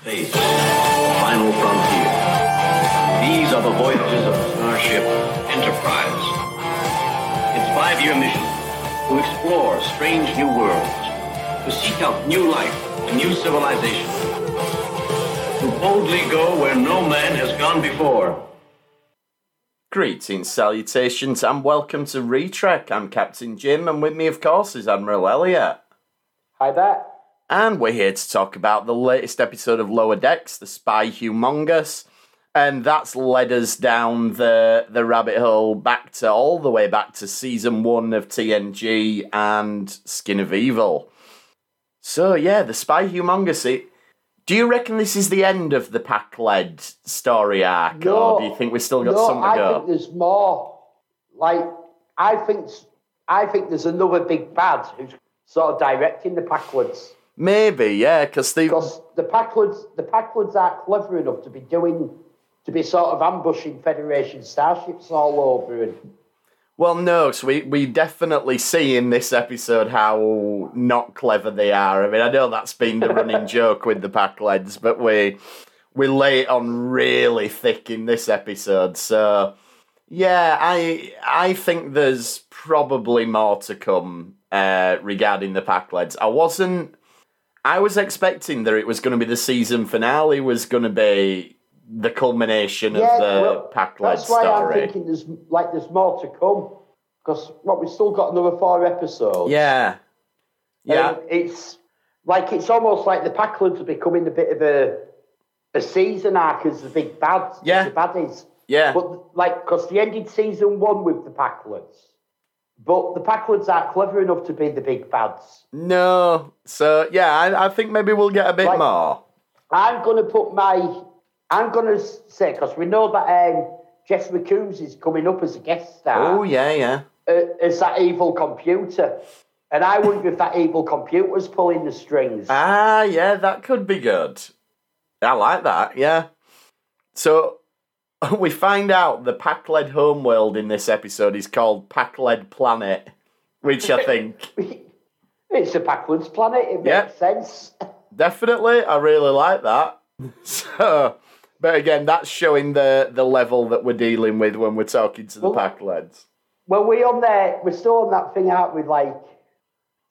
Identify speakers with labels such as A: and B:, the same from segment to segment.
A: Space, the final frontier. These are the voyages of Starship Enterprise. Its five-year mission to explore strange new worlds, to seek out new life and new civilization, to boldly go where no man has gone before.
B: Greetings, salutations, and welcome to Retrek. I'm Captain Jim, and with me, of course, is Admiral Elliot.
C: Hi there.
B: And we're here to talk about the latest episode of Lower Decks, The Spy Humongous. And that's led us down the, the rabbit hole back to all the way back to season one of TNG and Skin of Evil. So, yeah, The Spy Humongous. It, do you reckon this is the end of the Pakled story arc,
C: No,
B: or do you think we've still got
C: no,
B: some to
C: I
B: go?
C: think there's more. Like, I think, I think there's another big bad who's sort of directing the Packwards.
B: Maybe, yeah, because they.
C: Because the Packwards, the Packwards aren't clever enough to be doing, to be sort of ambushing Federation starships all over. And
B: Well, no, so we, we definitely see in this episode how not clever they are. I mean, I know that's been the running joke with the Pakleds, but we we lay it on really thick in this episode. So, yeah, I I think there's probably more to come uh, regarding the Pakleds. I wasn't. I was expecting that it was going to be the season finale was going to be the culmination of the Pakled
C: that's why
B: story.
C: I'm thinking there's like there's more to come. Because what we've still got another four episodes.
B: Yeah. Yeah.
C: It's like it's almost like the Packlands are becoming a bit of a a season arc as the big bad,
B: Yeah.
C: the baddies.
B: Yeah.
C: But like, because they ended season one with the Packlands, but the Packlands aren't clever enough to be the big bads.
B: No. So yeah, I, I think maybe we'll get a bit
C: Like-
B: more.
C: I'm gonna put my, I'm gonna say because we know that um, Jeffrey Combs is coming up as a guest star.
B: Oh yeah, yeah.
C: uh, as that evil computer. And I wonder if that evil computer's pulling the strings.
B: Ah, yeah, that could be good. I like that. Yeah. So we find out the Pakled homeworld in this episode is called Pakled Planet, which I think
C: It's a backwards planet. It makes
B: Yeah.
C: sense.
B: definitely I really like that. So, but again, that's showing the the level that we're dealing with when we're talking to the
C: Well-
B: Pakleds.
C: Well, we on there. We're still on that thing out with like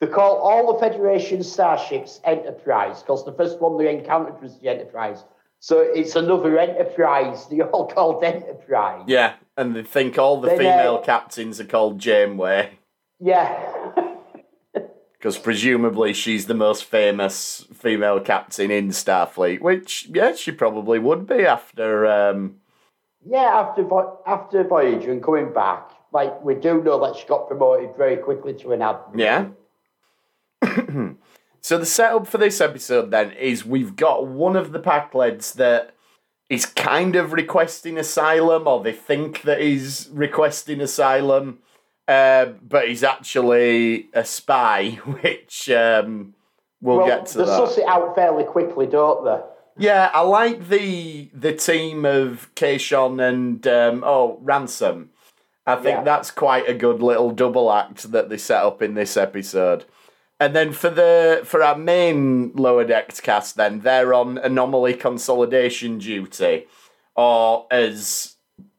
C: they call all the Federation starships Enterprise because the first one they encountered was the Enterprise. So it's another Enterprise. They all called Enterprise.
B: Yeah, and they think all the
C: Then, uh,
B: female captains are called Janeway.
C: Yeah.
B: Because presumably she's the most famous female captain in Starfleet, which, yeah, she probably would be after. Um,
C: Yeah, after Vo- after Voyager and coming back, like we do know that she got promoted very quickly to an admiral.
B: yeah. so the setup for this episode then is we've got one of the Pakleds that is kind of requesting asylum, or they think that he's requesting asylum, uh, but he's actually a spy, which um, we'll,
C: Well,
B: get to
C: they
B: that.
C: suss it out fairly quickly, don't they?
B: Yeah, I like the the team of Kayshon and um, oh Ransom. I think
C: Yeah.
B: that's quite a good little double act that they set up in this episode. And then for the for our main lower decks cast, then they're on anomaly consolidation duty, or as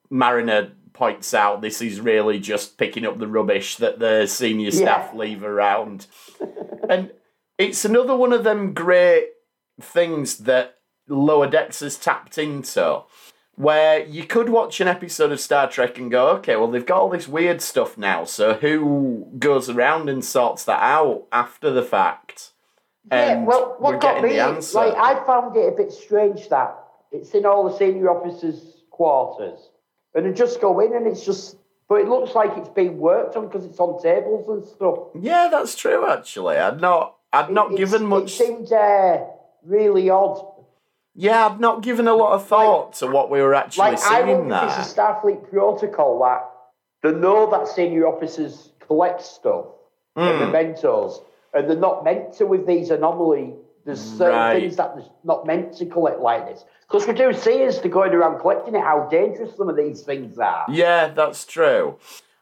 B: Mariner points out, this is really just picking up the rubbish that the senior staff leave around. and it's another one of them great things that Lower Decks has tapped into, where you could watch an episode of Star Trek and go, okay, well, they've got all this weird stuff now, so who goes around and sorts that out after the fact?
C: yeah. Well, what got me, like, I found it a bit strange that it's in all the senior officers' quarters, and they just go in and it's just. But it looks like it's being worked on because it's on tables and stuff.
B: yeah, that's true. Actually, I'd not, I'd not
C: It's-
B: given
C: It
B: much.
C: seemed uh, really odd.
B: Yeah, I've not given a lot of thought to what we were actually
C: Like, I
B: seeing
C: wonder if
B: there.
C: it's a Starfleet protocol that they know that senior officers collect stuff
B: Hmm.
C: and mementos, and they're not meant to with these anomaly. There's certain
B: Right.
C: things that they're not meant to collect like this. Because we do see as they're going around collecting it, how dangerous some of these things are.
B: Yeah, that's true.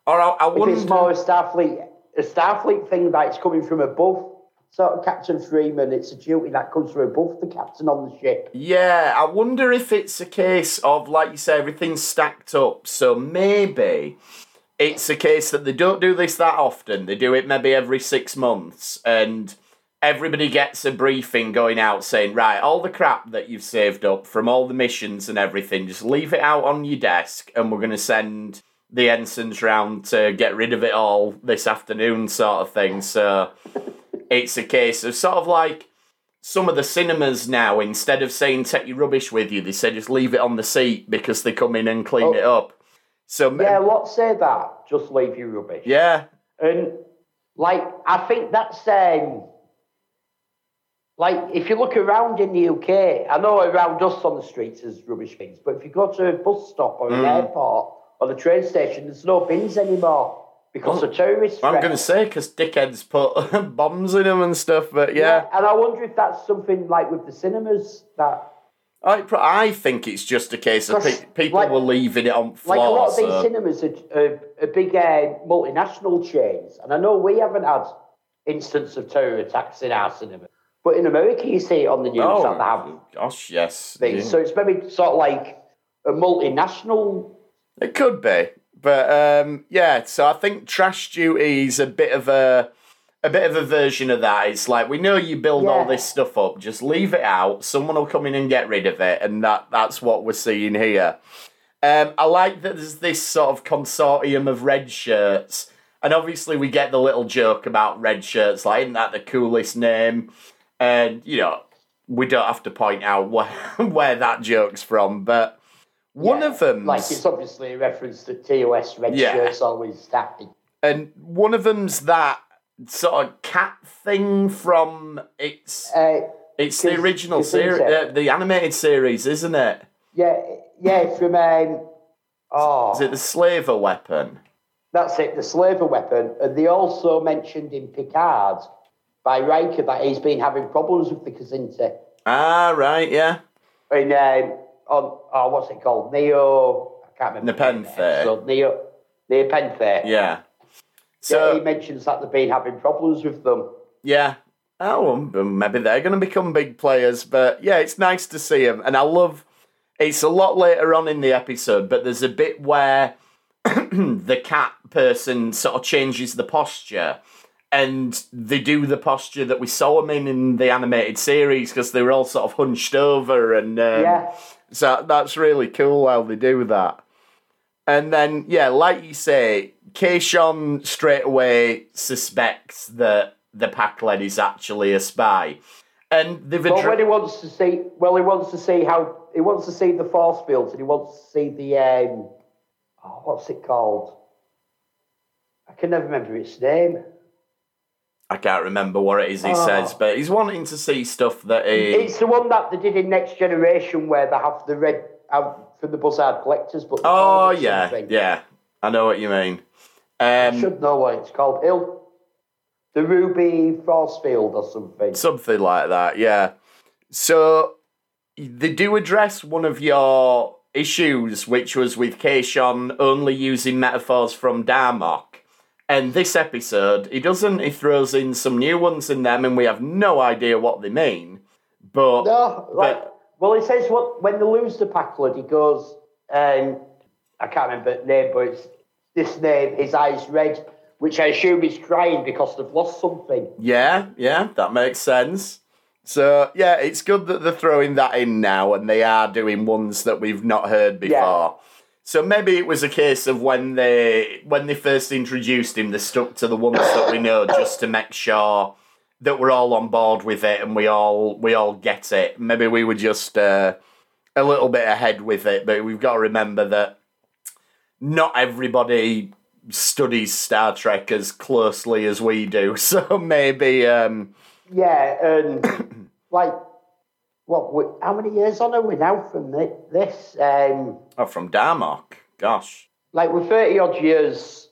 B: Or I, I
C: If it's more a Starfleet, a Starfleet thing that it's coming from above, sort of Captain Freeman, it's a duty that comes from above the captain on the ship.
B: Yeah, I wonder if it's a case of, like you say, everything's stacked up. So maybe it's a case that they don't do this that often. They do it maybe every six months, and everybody gets a briefing going out saying, right, all the crap that you've saved up from all the missions and everything, just leave it out on your desk, and we're going to send the ensigns round to get rid of it all this afternoon, sort of thing. So it's a case of sort of like some of the cinemas now, instead of saying take your rubbish with you, they say just leave it on the seat because they come in and clean
C: Oh.
B: it up. So
C: Yeah, lots say that. Just leave your rubbish.
B: yeah,
C: And like, I think that's um, like if you look around in the UK, I know around us on the streets there's rubbish bins, but if you go to a bus stop or an
B: Mm.
C: airport or the train station, there's no bins anymore because of terrorists.
B: I'm going to say because dickheads put bombs in them and stuff. But yeah,
C: and I wonder if that's something like with the cinemas that
B: I, I think it's just a case of pe- people
C: like-
B: were leaving it on
C: like a lot
B: floor.
C: of these cinemas are, are, are big uh, multinational chains, and I know we haven't had instances of terror attacks in our cinema, but in America you see it on the news that they have
B: Oh, gosh, yes. Yeah.
C: So it's maybe sort of like a multinational.
B: It could be, but um, yeah. So I think trash duty is a bit of a a bit of a version of that. It's like we know you build all this stuff up, just leave it out. Someone will come in and get rid of it, and that that's what we're seeing here. Um, I like that there's this sort of consortium of red shirts, and obviously we get the little joke about red shirts, like isn't that the coolest name? And you know, we don't have to point out where where that joke's from, but one
C: Yeah,
B: of them,
C: Like it's obviously a reference to TOS red
B: Yeah.
C: shirts always static.
B: and one of them's that sort of cat thing from it's
C: Uh,
B: it's the original series, uh, the animated series, isn't it?
C: yeah, yeah, from um, oh,
B: Is it the slaver weapon?
C: That's it, the slaver weapon. And they also mentioned in Picard by Riker that he's been having problems with the Kzinti.
B: Ah, right, yeah.
C: In, um, on, oh, what's it called? Neo, I can't remember.
B: Nepenthe.
C: So Neo, Nepenthe.
B: Yeah.
C: Yeah,
B: So
C: he mentions that they've been having problems with them.
B: Yeah. Oh, maybe they're going to become big players, but yeah, it's nice to see them. And I love it's a lot later on in the episode, but there's a bit where the cat person sort of changes the posture. And they do the posture that we saw them in in the animated series because they were all sort of hunched over, and um,
C: Yeah.
B: So that's really cool how they do that. And then, yeah, like you say, Kayshon straight away suspects that the Pakled is actually a spy. And they've
C: Well,
B: addre-
C: when he wants to see, well, he wants to see how he wants to see the force fields, and he wants to see the um, oh, what's it called? I can never remember its name.
B: I can't remember what it is he
C: Oh.
B: says, but he's wanting to see stuff that he.
C: It's the one that they did in Next Generation where they have the red out from the Bussard collectors, but
B: oh, yeah,
C: something.
B: yeah. I know what you mean.
C: I
B: Um,
C: should know what it's called. Il- the Ruby Force Field or something.
B: Something like that, yeah. So they do address one of your issues, which was with Kayshon only using metaphors from Darmok. And this episode, he doesn't, he throws in some new ones in them, and we have no idea what they mean. But
C: no, like,
B: but-
C: well, he says what when they lose the Pakled, he goes, um, I can't remember the name, but it's this name, his eyes red, which I assume he's crying because they've lost something.
B: yeah, yeah, that makes sense. So yeah, it's good that they're throwing that in now, and they are doing ones that we've not heard before. So maybe it was a case of when they when they first introduced him, they stuck to the ones that we know just to make sure that we're all on board with it and we all we all get it. Maybe we were just uh, a little bit ahead with it, but we've got to remember that not everybody studies Star Trek as closely as we do. So maybe um,
C: Yeah, and like, what? we- How many years on are we now from thi- this? Um,
B: oh, from Darmok. Gosh.
C: like we're 30 odd years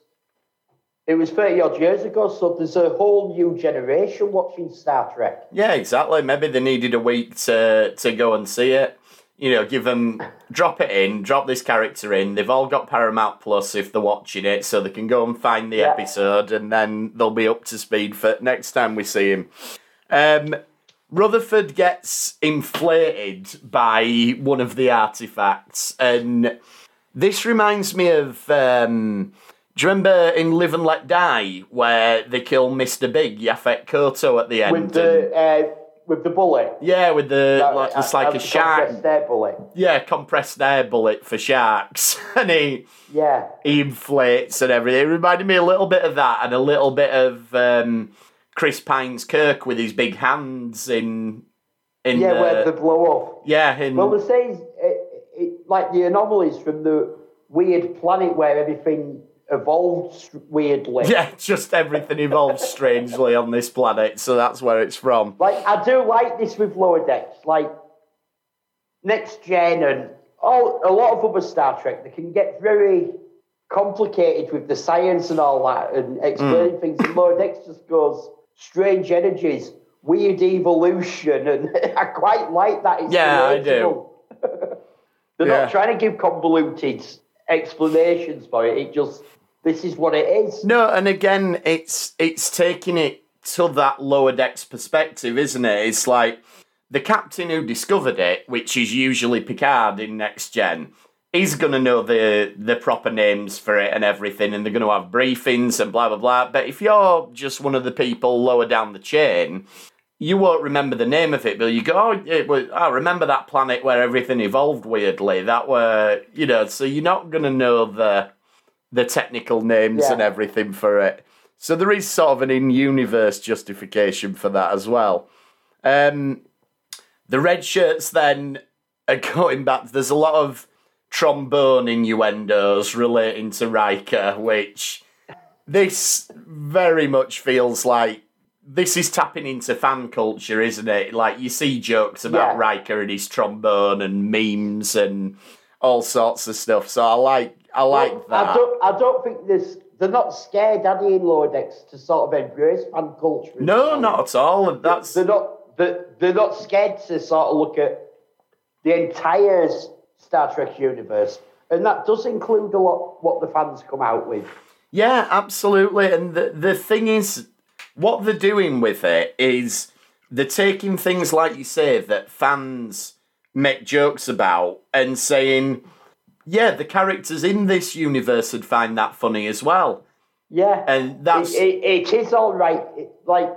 C: it was 30 odd years ago so there's a whole new generation watching star trek
B: Yeah, exactly. Maybe they needed a week to to go and see it. You know, give them drop it in, drop this character in. They've all got Paramount Plus if they're watching it, so they can go and find the
C: Yeah.
B: episode, and then they'll be up to speed for next time we see him. Um, Rutherford gets inflated by one of the artifacts, and this reminds me of. Um, do you remember in Live and Let Die where they kill Mr. Big, Yaphet Kotto, at the end?
C: With the uh, with the bullet.
B: yeah, with the
C: That-
B: like, it's
C: uh,
B: like
C: uh,
B: a shark.
C: compressed air bullet.
B: Yeah, compressed air bullet for sharks, and he
C: Yeah.
B: he inflates and everything. It reminded me a little bit of that, and a little bit of um, Chris Pine's Kirk with his big hands in in
C: Yeah,
B: the,
C: where they blow up.
B: yeah in
C: Well, they say it, it, like the anomalies from the weird planet where everything evolved weirdly.
B: yeah, just everything evolves strangely on this planet, so that's where it's from.
C: Like I do like this with lower decks, like next gen and all a lot of other Star Trek. They can get very complicated with the science and all that and explaining
B: Hmm.
C: things. And lower decks just goes strange energies, weird evolution, and I quite like that. It's
B: Yeah, I do.
C: They're
B: Yeah.
C: not trying to give convoluted explanations for it. It just this is what it is.
B: No, and again, it's it's taking it to that lower decks perspective, isn't it? It's like the captain who discovered it, which is usually Picard in Next Gen, he's gonna know the the proper names for it and everything, and they're gonna have briefings and blah blah blah. But if you're just one of the people lower down the chain, you won't remember the name of it, but you go, oh, it was, I remember that planet where everything evolved weirdly. That were, you know, so you're not gonna know the the technical names
C: Yeah.
B: and everything for it. So there is sort of an in-universe justification for that as well. Um, the red shirts then are going back. There's a lot of trombone innuendos relating to Riker, which this very much feels like this is tapping into fan culture, isn't it? Like you see jokes about
C: Yeah.
B: Riker and his trombone and memes and all sorts of stuff. So I like I like
C: Well,
B: that.
C: I don't. I don't think this. They're not scared, in lower decks, to sort of embrace fan culture?
B: No,
C: well?
B: not at all. That's
C: They're not. They're, they're not scared to sort of look at the entire Star Trek universe, and that does include a lot what the fans come out with.
B: yeah, absolutely. And the the thing is, what they're doing with it is they're taking things like you say that fans make jokes about and saying, yeah, the characters in this universe would find that funny as well.
C: Yeah,
B: And that's
C: it, it, it is all right. It, like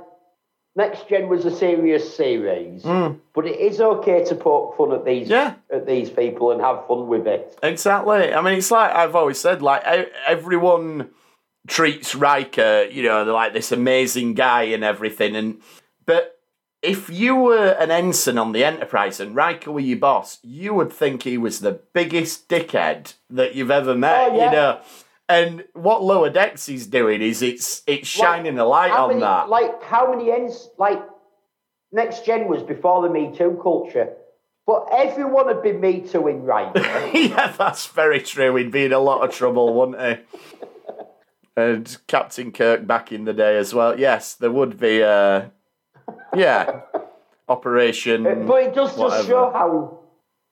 C: Next Gen was a serious series, hmm. but it is okay to poke fun at these.
B: Yeah.
C: at these people and have fun with it.
B: Exactly. I mean, it's like I've always said, like everyone treats Riker, you know, like this amazing guy and everything. And but if you were an ensign on the Enterprise and Riker were your boss, you would think he was the biggest dickhead that you've ever met.
C: Oh, yeah.
B: You know. And what Lower Decks is doing is it's it's
C: Like,
B: shining a light on
C: many,
B: that.
C: Like how many ends? Like Next Gen was before the Me Too culture, but everyone had been Me Too in right.
B: yeah, that's very true. We'd be in a lot of trouble, wouldn't he? And Captain Kirk back in the day as well. Yes, there would be. Uh, yeah, Operation.
C: but it does just
B: Whatever.
C: show how,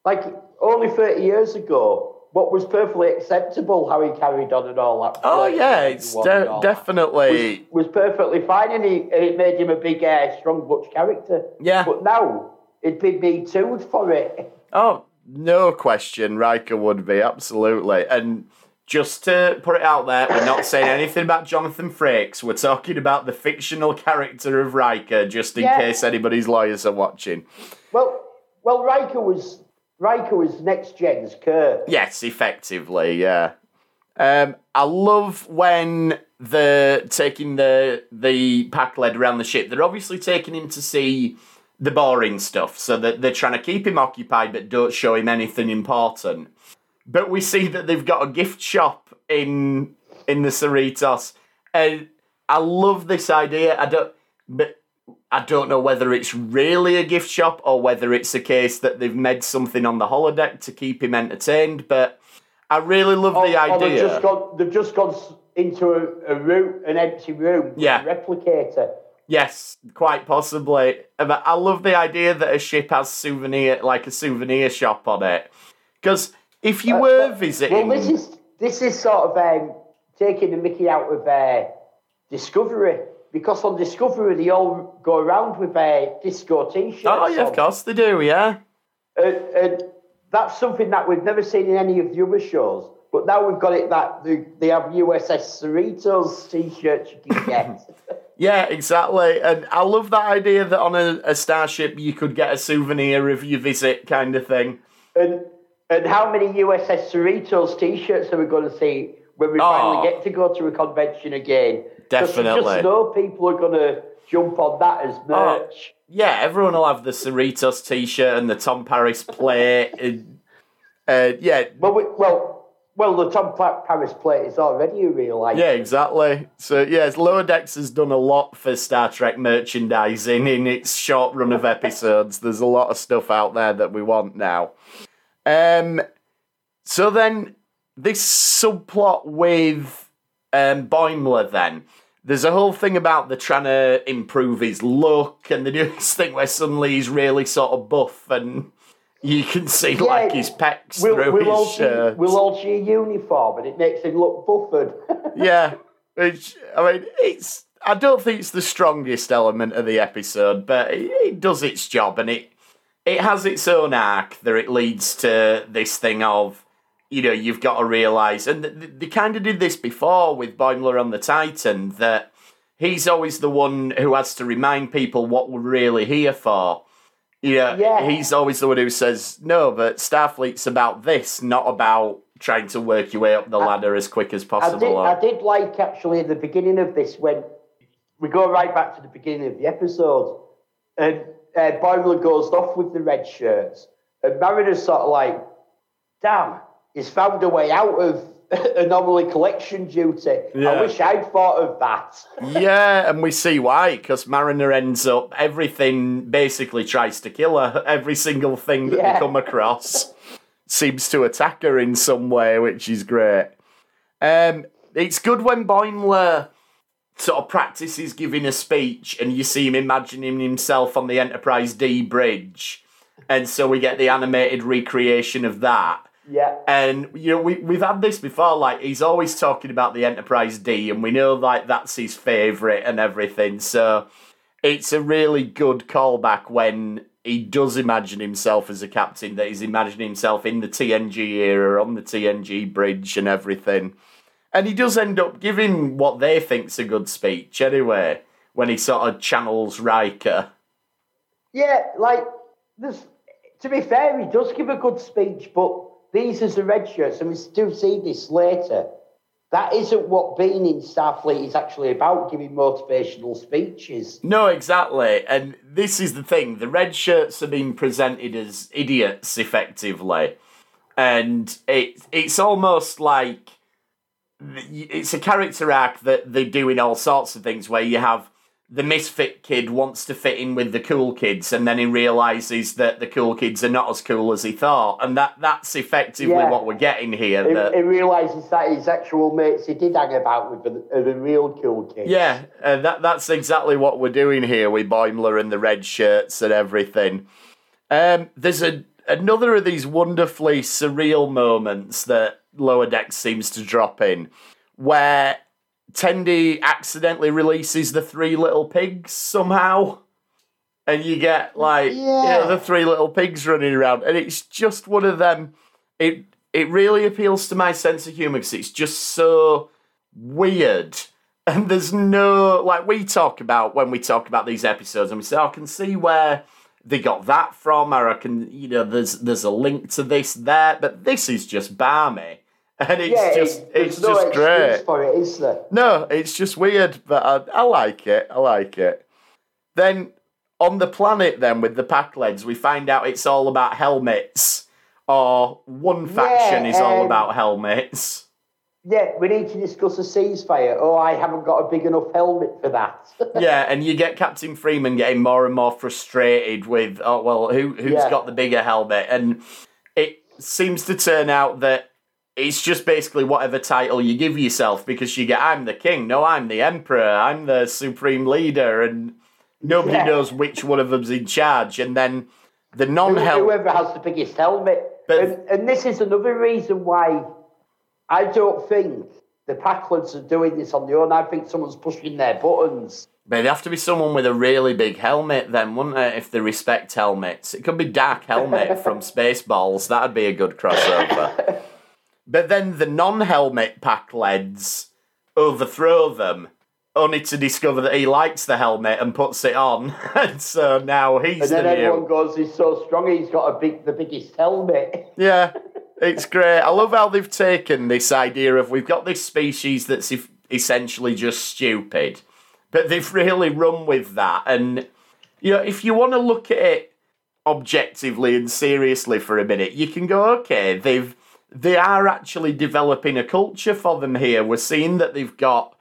C: like, only thirty years ago, what was perfectly acceptable, how he carried on and all that.
B: oh yeah, it's de- definitely.
C: was perfectly fine, and, he, and it made him a big, uh, strong butch character.
B: Yeah.
C: But now it'd be Me Too for it.
B: Oh, no question. Riker would be absolutely. And just to put it out there, we're not saying anything about Jonathan Frakes. We're talking about the fictional character of Riker, just in
C: Yeah.
B: case anybody's lawyers are watching.
C: Well, well, Riker was Riker was Next Gen's Kirk.
B: Yes, effectively, yeah. Um, I love when they're taking the the Pakled around the ship. They're obviously taking him to see the boring stuff, so that they're trying to keep him occupied but don't show him anything important. But we see that they've got a gift shop in in the Cerritos, and I love this idea. I don't, but I don't know whether it's really a gift shop or whether it's a case that they've made something on the holodeck to keep him entertained. But I really love the
C: or they've
B: idea.
C: just gone. They've just gone into a, a room, an empty room. with
B: Yeah.
C: a replicator.
B: Yes, quite possibly. But I love the idea that a ship has souvenir, like a souvenir shop on it. Because if you were
C: Uh, Well,
B: visiting,
C: Well, this is this is sort of um, taking the Mickey out of uh, Discovery. Because on Discovery they all go around with a disco t-shirt.
B: Oh yeah, of course they do. Yeah.
C: And, and that's something that we've never seen in any of the other shows. But now we've got it that they, they have USS Cerritos t-shirts you can get.
B: Yeah, exactly. And I love that idea that on a, a starship you could get a souvenir of your visit, kind of thing.
C: and and how many USS Cerritos t-shirts are we going to see when we
B: Oh.
C: finally get to go to a convention again?
B: Definitely.
C: just know people are going to jump on that as merch.
B: Yeah, everyone will have the Cerritos t-shirt and the Tom Paris plate. and, uh, yeah,
C: Well, we, well, well, the Tom Pa- Paris plate is already a real life.
B: yeah, exactly. So yes, Lower Decks has done a lot for Star Trek merchandising in its short run of episodes. There's a lot of stuff out there that we want now. Um, so then this subplot with um, Boimler then. There's a whole thing about they're trying to improve his look, and they do this thing where suddenly he's really sort of buff, and you can see like his pecs
C: We'll,
B: through
C: we'll,
B: his shirt.
C: we'll alter your uniform and it makes him look buffered.
B: yeah, which I mean, it's. I don't think it's the strongest element of the episode, but it, it does its job, and it it has its own arc that it leads to this thing of, you know, you've got to realise, and th- th- they kind of did this before with Boimler on the Titan, that he's always the one who has to remind people what we're really here for. You know,
C: Yeah.
B: he's always the one who says, no, but Starfleet's about this, not about trying to work your way up the ladder as quick as
C: I
B: possible.
C: did,
B: or-
C: I did like actually at the beginning of this when we go right back to the beginning of the episode, and uh, Boimler goes off with the red shirts, and Mariner's sort of like, "Damn, he's found a way out of anomaly collection duty.
B: Yeah.
C: I wish I'd thought of that."
B: yeah, and we see why, because Mariner ends up, everything basically tries to kill her. Every single thing that
C: Yeah.
B: they come across seems to attack her in some way, which is great. Um, it's good when Boimler sort of practices giving a speech and you see him imagining himself on the Enterprise D bridge. And so we get the animated recreation of that.
C: Yeah,
B: And you know, we we've had this before. Like he's always talking about the Enterprise D, and we know like that's his favorite and everything. So it's a really good callback when he does imagine himself as a captain. That he's imagining himself in the TNG era on the TNG bridge and everything. And he does end up giving what they think's a good speech anyway. When he sort of channels Riker.
C: yeah. Like, there's, to be fair, he does give a good speech, but these are the red shirts, and we do see this later. That isn't what being in Starfleet is actually about, giving motivational speeches.
B: No, exactly. And this is the thing the red shirts are being presented as idiots, effectively. And it, it's almost like it's a character arc that they do in all sorts of things where you have the misfit kid wants to fit in with the cool kids and then he realizes that the cool kids are not as cool as he thought and that that's effectively
C: Yeah.
B: what we're getting here
C: He,
B: that
C: he realises that his actual mates he did hang about with are, are the real cool kids.
B: Yeah, uh, that that's exactly what we're doing here with Boimler and the red shirts and everything. Um, there's a another of these wonderfully surreal moments that Lower deck seems to drop in, where Tendi accidentally releases the three little pigs somehow. And you get like you know,
C: Yeah.
B: the three little pigs running around, and it's just one of them. It it really appeals to my sense of humour because it's just so weird. And there's no like we talk about when we talk about these episodes, and we say, "Oh, I can see where they got that from, or I can, you know, there's there's a link to this there, but this is just barmy, and it's
C: yeah,
B: just
C: it-
B: it's
C: there's no
B: just great.
C: for it, is there?
B: No, it's just weird, but I, I like it. I like it. Then on the planet, then with the Pakleds, we find out it's all about helmets, or one faction is all
C: um,
B: about helmets.
C: Yeah, we need to discuss a ceasefire. Oh, I haven't got a big enough helmet for that.
B: yeah, and you get Captain Freeman getting more and more frustrated with, oh well, who who's
C: Yeah.
B: got the bigger helmet? And it seems to turn out that it's just basically whatever title you give yourself because you get, I'm the king, no, I'm the emperor, I'm the supreme leader, and nobody
C: Yeah.
B: knows which one of them's in charge. And then the non-helmet.
C: Whoever has the biggest helmet.
B: But-
C: and, and this is another reason why I don't think the Pakleds are doing this on their own. I think someone's pushing their buttons.
B: But it'd have to be someone with a really big helmet, then, wouldn't it? If they respect helmets, it could be Dark Helmet from Spaceballs. That'd be a good crossover. but then the non-helmet Pakleds overthrow them, only to discover that he likes the helmet and puts it on, and so now he's
C: And then
B: the
C: everyone
B: new.
C: goes, he's so strong, he's got a big, the biggest helmet.
B: Yeah, it's great. I love how they've taken this idea of we've got this species that's if, essentially just stupid, but they've really run with that. And you know, if you want to look at it objectively and seriously for a minute, you can go, okay, they've they are actually developing a culture for them here. We're seeing that they've got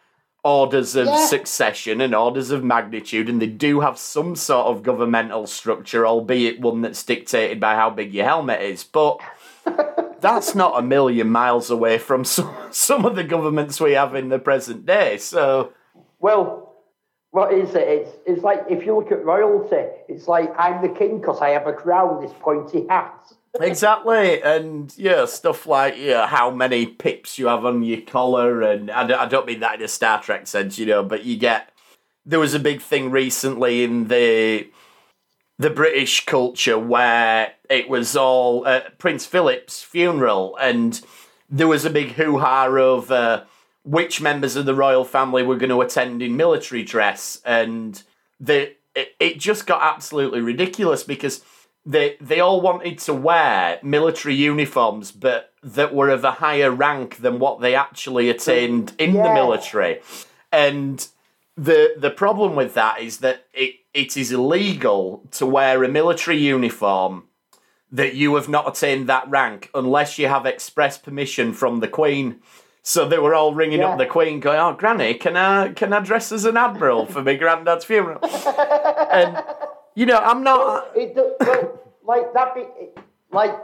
B: orders of
C: Yeah.
B: succession and orders of magnitude, and they do have some sort of governmental structure, albeit one that's dictated by how big your helmet is. But that's not a million miles away from some, some of the governments we have in the present day. So,
C: Well, what is it? It's, it's like if you look at royalty, it's like I'm the king because I have a crown, this pointy hat.
B: Exactly. And, yeah, stuff like yeah, how many pips you have on your collar. And I don't, I don't mean that in a Star Trek sense, you know, but you get. There was a big thing recently in the the British culture where it was all uh, Prince Philip's funeral, and there was a big hoo ha over which members of the royal family were going to attend in military dress, and the it, it just got absolutely ridiculous because they they all wanted to wear military uniforms, but that were of a higher rank than what they actually attained in the military, and the the problem with that is that it, it is illegal to wear a military uniform that you have not attained that rank unless you have express permission from the Queen. So they were all ringing
C: Yeah.
B: up the Queen, going, "Oh, Granny, can I can I dress as an admiral for my granddad's funeral?" and you know, I'm not.
C: It well, like that. Be, it- like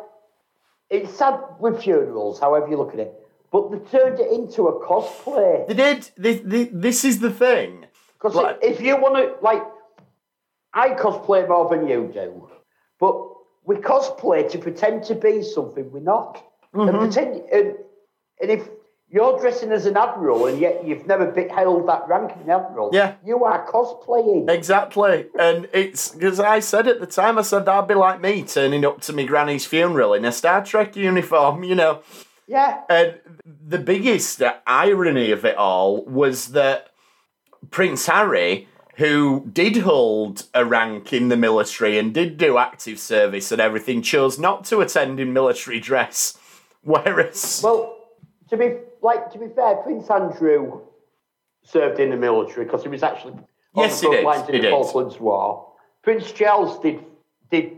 C: it's sad with funerals, however you look at it. But they turned it into a cosplay.
B: They did. This is the thing.
C: Because
B: Like-
C: if you want to, like, I cosplay more than you do, but we cosplay to pretend to be something we're not.
B: Mm-hmm.
C: And pretend, and, and if you're dressing as an admiral and yet you've never held that rank of an admiral,
B: Yeah.
C: you are cosplaying.
B: Exactly. And it's because I said at the time, I said that'd be like me turning up to my granny's funeral in a Star Trek uniform, you know.
C: Yeah.
B: And the biggest irony of it all was that Prince Harry, who did hold a rank in the military and did do active service and everything, chose not to attend in military dress. Whereas,
C: Well, to be like to be fair, Prince Andrew served in the military because he was actually on
B: Yes,
C: the
B: he
C: front
B: did.
C: lines in
B: He
C: the. Falklands War. Prince Charles did did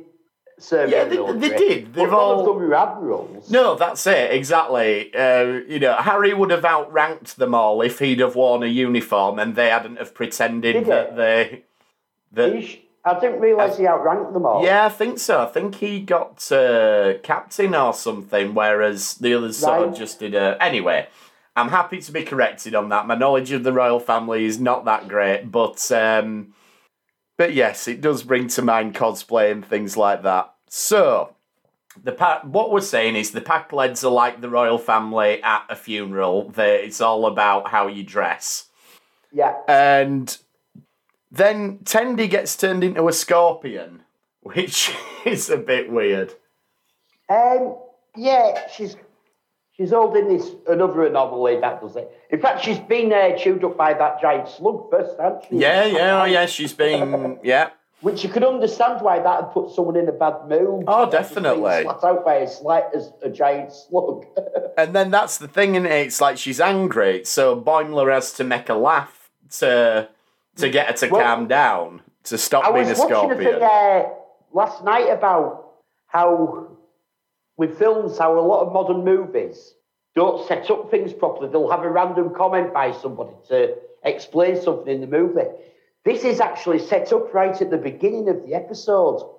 C: serve
B: Yeah,
C: in the
B: they- they
C: military.
B: did. They've
C: but none
B: all-
C: of them were admirals.
B: no, that's it, exactly. Uh, you know, Harry would have outranked them all if he'd have worn a uniform and they hadn't have pretended
C: Did
B: that
C: he?
B: they. That,
C: He I didn't realise he outranked them all.
B: Yeah, I think so. I think he got uh, captain or something, whereas the others sort of just did a. Anyway, I'm happy to be corrected on that. My knowledge of the royal family is not that great, but um, but yes, it does bring to mind cosplay and things like that. So. The pa- what we're saying is the Pakleds are like the royal family at a funeral. They, it's all about how you dress.
C: Yeah.
B: And then Tendi gets turned into a scorpion, which is a bit weird.
C: Um, yeah, she's she's holding this another anomaly that does it. In fact, she's been uh, chewed up by that giant slug first, hasn't she?
B: Yeah, yeah, oh yeah, she's been, yeah.
C: Which you could understand why that had put someone in a bad mood.
B: Oh, definitely.
C: Flat out by a slight as a giant slug.
B: And then that's the thing, is It's like she's angry, so Boimler has to make a laugh to to get her to
C: Well,
B: calm down, to stop
C: I
B: being
C: was
B: a
C: watching a
B: scorpion.
C: thing uh, last night about how with films, how a lot of modern movies don't set up things properly. They'll have a random comment by somebody to explain something in the movie. This is actually set up right at the beginning of the episode.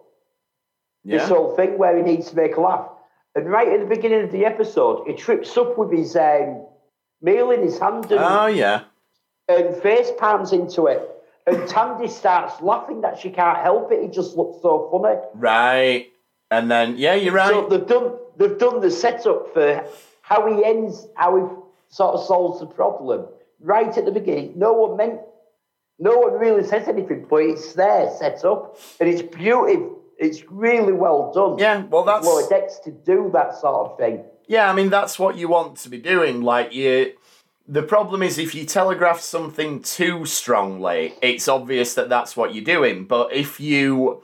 C: This whole thing where he needs to make a laugh. And right at the beginning of the episode, he trips up with his um, meal in his hand and,
B: Oh yeah.
C: And face palms into it. And Tandy starts laughing that she can't help it. He just looks so funny.
B: Right. And then yeah, you're right.
C: So they've done they've done the setup for how he ends, how he sort of solves the problem right at the beginning. No one meant no one really says anything, but it's there set up, and it's beautiful. It's really well done.
B: Yeah, well, that's
C: Lower decks to do that sort of thing.
B: Yeah, I mean that's what you want to be doing. Like you the problem is if you telegraph something too strongly, it's obvious that that's what you're doing. But if you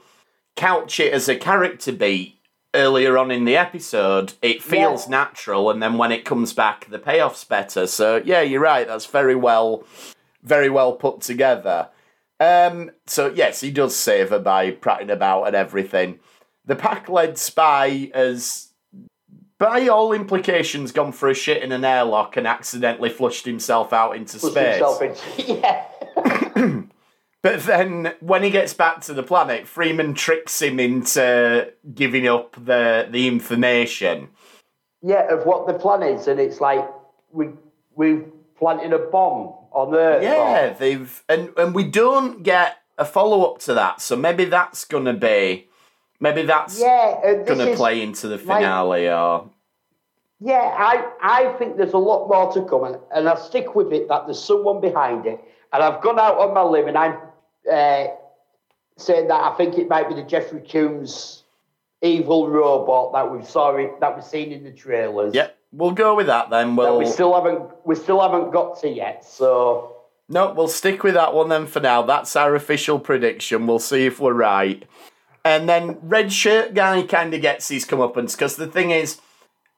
B: couch it as a character beat earlier on in the episode, it feels
C: Yeah.
B: natural, and then when it comes back, the payoff's better. So yeah, you're right. That's very well, very well put together. Um, so yes, he does save her by prattling about and everything. The Pakled spy has by all implications, gone for a shit in an airlock and accidentally flushed himself out into
C: Puts
B: space.
C: himself into yeah.
B: But then, when he gets back to the planet, Freeman tricks him into giving up the the information.
C: Yeah, of what the plan is, and it's like we we planting a bomb on Earth.
B: Yeah,
C: or-
B: they've and and we don't get a follow up to that, so maybe that's gonna be maybe that's
C: yeah.
B: Gonna play into the
C: like-
B: finale or
C: Yeah, I I think there's a lot more to come, and, and I stick with it that there's someone behind it. And I've gone out on my limb, and I'm uh, saying that I think it might be the Jeffrey Combs evil robot that we saw it, that we've seen in the trailers.
B: yeah. We'll go with that then. We'll
C: we still haven't we still haven't got to yet. So
B: No, we'll stick with that one then for now. That's our official prediction. We'll see if we're right. And then Red Shirt Guy kind of gets his comeuppance because the thing is,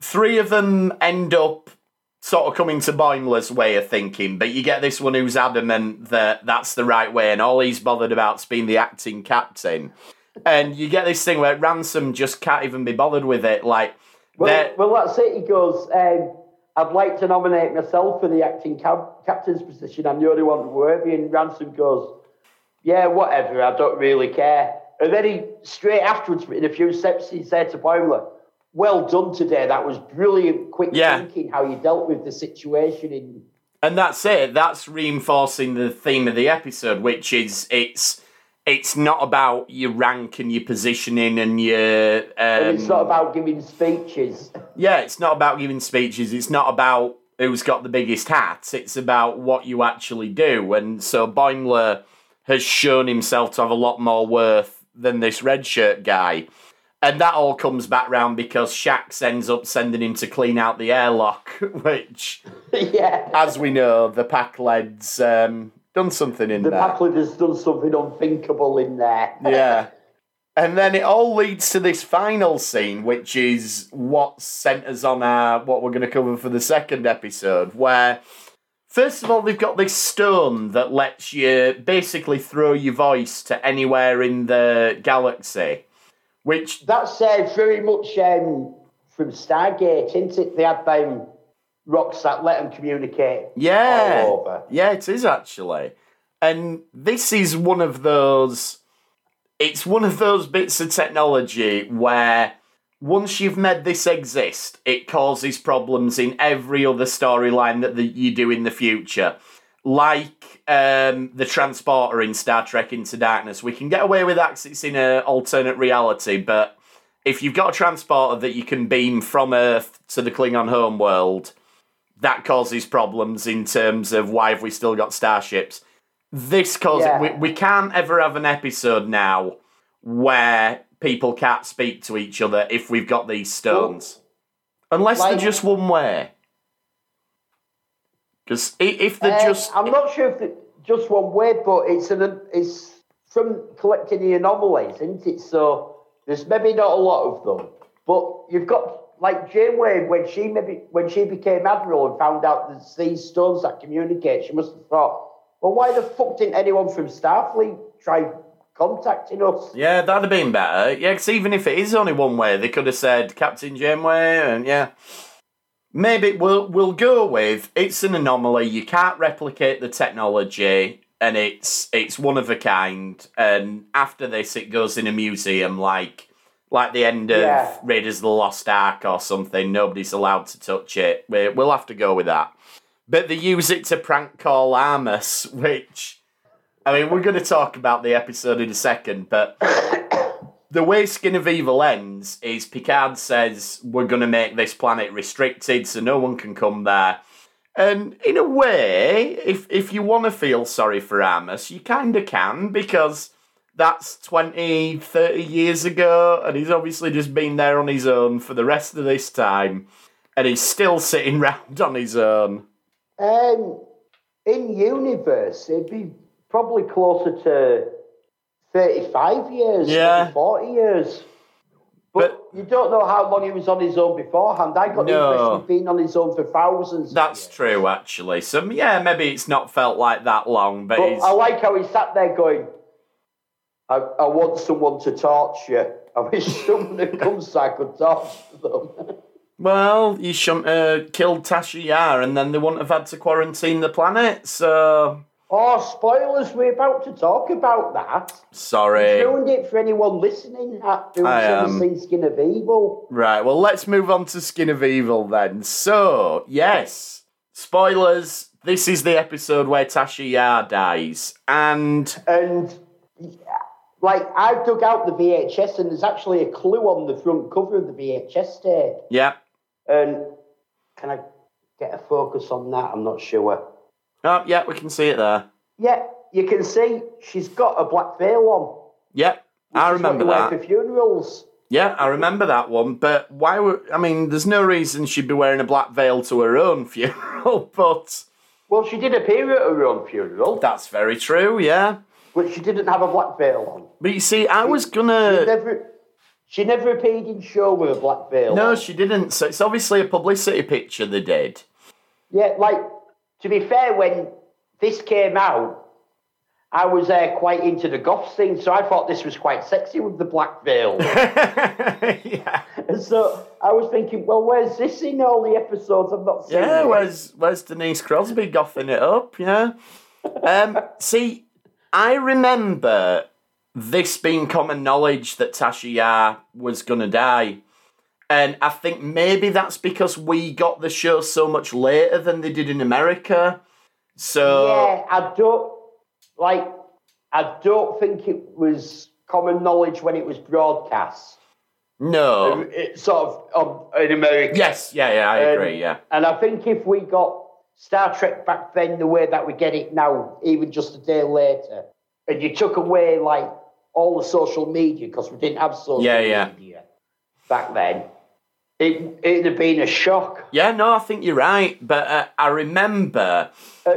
B: three of them end up sort of coming to Boimler's way of thinking, but you get this one who's adamant that that's the right way, and all he's bothered about is being the acting captain. And you get this thing where Ransom just can't even be bothered with it. Like,
C: well, well that's it. He goes. Um, I'd like to nominate myself for the acting cap- captain's position. I'm the only one worthy. And Ransom goes, "Yeah, whatever. I don't really care." And then he straight afterwards, in a few steps, he said to Boimler, "Well done today. That was brilliant, quick
B: Yeah.
C: thinking. How you dealt with the situation in."
B: And that's it. That's reinforcing the theme of the episode, which is it's it's not about your rank and your positioning and your um,
C: And it's not about giving speeches.
B: yeah. It's not about giving speeches. It's not about who's got the biggest hat. It's about what you actually do. And so Boimler has shown himself to have a lot more worth than this red shirt guy. And that all comes back round because Shax ends up sending him to clean out the airlock, which
C: yeah.
B: as we know, the Pakled's um, done something in there.
C: The
B: there.
C: Packard has done something unthinkable in there.
B: yeah. And then it all leads to this final scene, which is what centers on our what we're going to cover for the second episode, where first of all they've got this stone that lets you basically throw your voice to anywhere in the galaxy, which
C: That's uh, very much um, from Stargate, isn't it? They had them rocks that let them communicate
B: Yeah.
C: all over.
B: Yeah, it is actually. And this is one of those it's one of those bits of technology where once you've made this exist, it causes problems in every other storyline that the, you do in the future. Like um, the transporter in Star Trek Into Darkness. We can get away with that 'cause it's in an alternate reality, but if you've got a transporter that you can beam from Earth to the Klingon homeworld, that causes problems in terms of why have we still got starships. This causes
C: Yeah.
B: we, we can't ever have an episode now where people can't speak to each other if we've got these stones, unless
C: like-
B: they're just one way. Because if they're
C: Uh,
B: just
C: I'm not sure if it, just one way, but it's an it's from collecting the anomalies, isn't it? So there's maybe not a lot of them, but you've got like Janeway when she maybe when she became admiral and found out there's these stones that communicate. She must have thought, well, why the fuck didn't anyone from Starfleet try contacting us?
B: Yeah, that'd have been better. Yeah, because even if it is only one way, they could have said Captain Janeway, and yeah. Maybe we'll we'll go with it's an anomaly. You can't replicate the technology, and it's it's one of a kind. And after this, it goes in a museum, like like the end of
C: Yeah.
B: Raiders of the Lost Ark or something. Nobody's allowed to touch it. We, we'll have to go with that. But they use it to prank call Armus, which I mean, we're going to talk about the episode in a second, but the way Skin of Evil ends is Picard says we're going to make this planet restricted so no one can come there. And in a way, if if you want to feel sorry for Amos, you kind of can because that's 20, 30 years ago, and he's obviously just been there on his own for the rest of this time, and he's still sitting round on his own.
C: Um, in universe, it'd be probably closer to 35 years,
B: Yeah.
C: 40 years. But, you don't know how long he was on his own beforehand. I got the impression he'd been on his own for thousands. of
B: That's true, actually. So yeah, maybe it's not felt like that long, but,
C: But I like how he sat there going, I, I want someone to torture. I wish someone had come so I could torture them.
B: well, you shouldn't have killed Tasha Yar, and then they wouldn't have had to quarantine the planet. So
C: oh, spoilers, we're about to talk about that.
B: sorry.
C: Ruined it for anyone listening that who's ever seen Skin of Evil.
B: Right, well, let's move on to Skin of Evil then. So, yes, spoilers. This is the episode where Tasha Yar dies. And,
C: And like I dug out the VHS, and there's actually a clue on the front cover of the VHS tape.
B: yeah.
C: And can I get a focus on that? I'm not sure.
B: Oh, yeah, we can see it there.
C: Yeah, you can see she's got a black veil on.
B: Yeah, I
C: which is what
B: remember that.
C: for funerals.
B: Yeah, I remember that one. But why would, I mean, there's no reason she'd be wearing a black veil to her own funeral, but
C: Well, she did appear at her own funeral,
B: that's very true, yeah.
C: but she didn't have a black veil on.
B: But you see, I was gonna.
C: never, she never appeared in show with a black veil.
B: No,
C: on.
B: she didn't. So it's obviously a publicity picture they did.
C: Yeah, like to be fair, when this came out, I was uh, quite into the goth scene, so I thought this was quite sexy with the black veil.
B: yeah.
C: and so I was thinking, well, where's this in all the episodes? I've not seen.
B: Yeah,
C: it.
B: where's where's Denise Crosby gothing it up? Yeah. Um, see, I remember this being common knowledge that Tasha Yar was gonna die, and I think maybe that's because we got the show so much later than they did in America. So
C: Yeah, I don't like. I don't think it was common knowledge when it was broadcast.
B: no.
C: It sort of um, in America.
B: Yes, yeah, yeah, I
C: Um,
B: agree. Yeah,
C: And I think if we got Star Trek back then the way that we get it now, even just a day later, and you took away like all the social media because we didn't have social
B: Yeah, yeah.
C: media back then, it it'd have been a shock.
B: yeah. No, I think you're right. But uh, I remember.
C: Uh,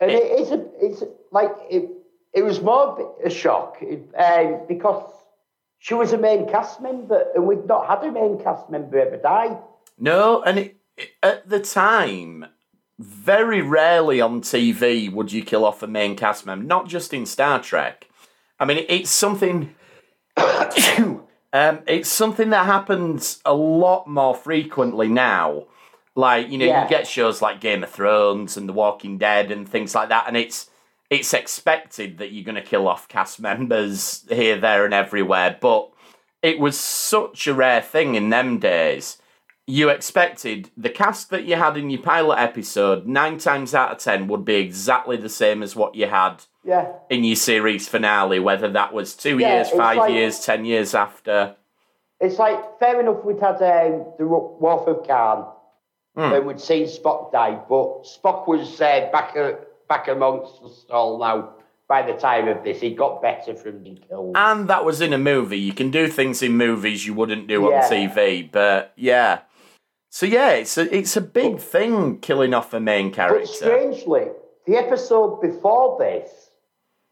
C: and it is a, it's like it. It was more a shock it, um, because she was a main cast member, and we'd not had a main cast member ever die.
B: No, and it, it- at the time, very rarely on TV would you kill off a main cast member, not just in Star Trek. I mean, it's something. um, it's something that happens a lot more frequently now. Like you know,
C: Yeah.
B: you get shows like Game of Thrones and The Walking Dead and things like that, and it's it's expected that you're going to kill off cast members here, there, and everywhere. But it was such a rare thing in them days. You expected the cast that you had in your pilot episode, nine times out of ten, would be exactly the same as what you had
C: Yeah,
B: in your series finale, whether that was two
C: Yeah,
B: years, five
C: like-
B: years, ten years after.
C: It's like fair enough. We'd had um, the Wrath of Khan,
B: Hmm.
C: and we'd seen Spock die, but Spock was uh, back uh, back amongst us all now. By the time of this, he got better from being killed.
B: And that was in a movie. You can do things in movies you wouldn't do
C: Yeah.
B: on TV, but yeah. So yeah, it's a it's a big thing killing off a main
C: but
B: character.
C: strangely, the episode before this,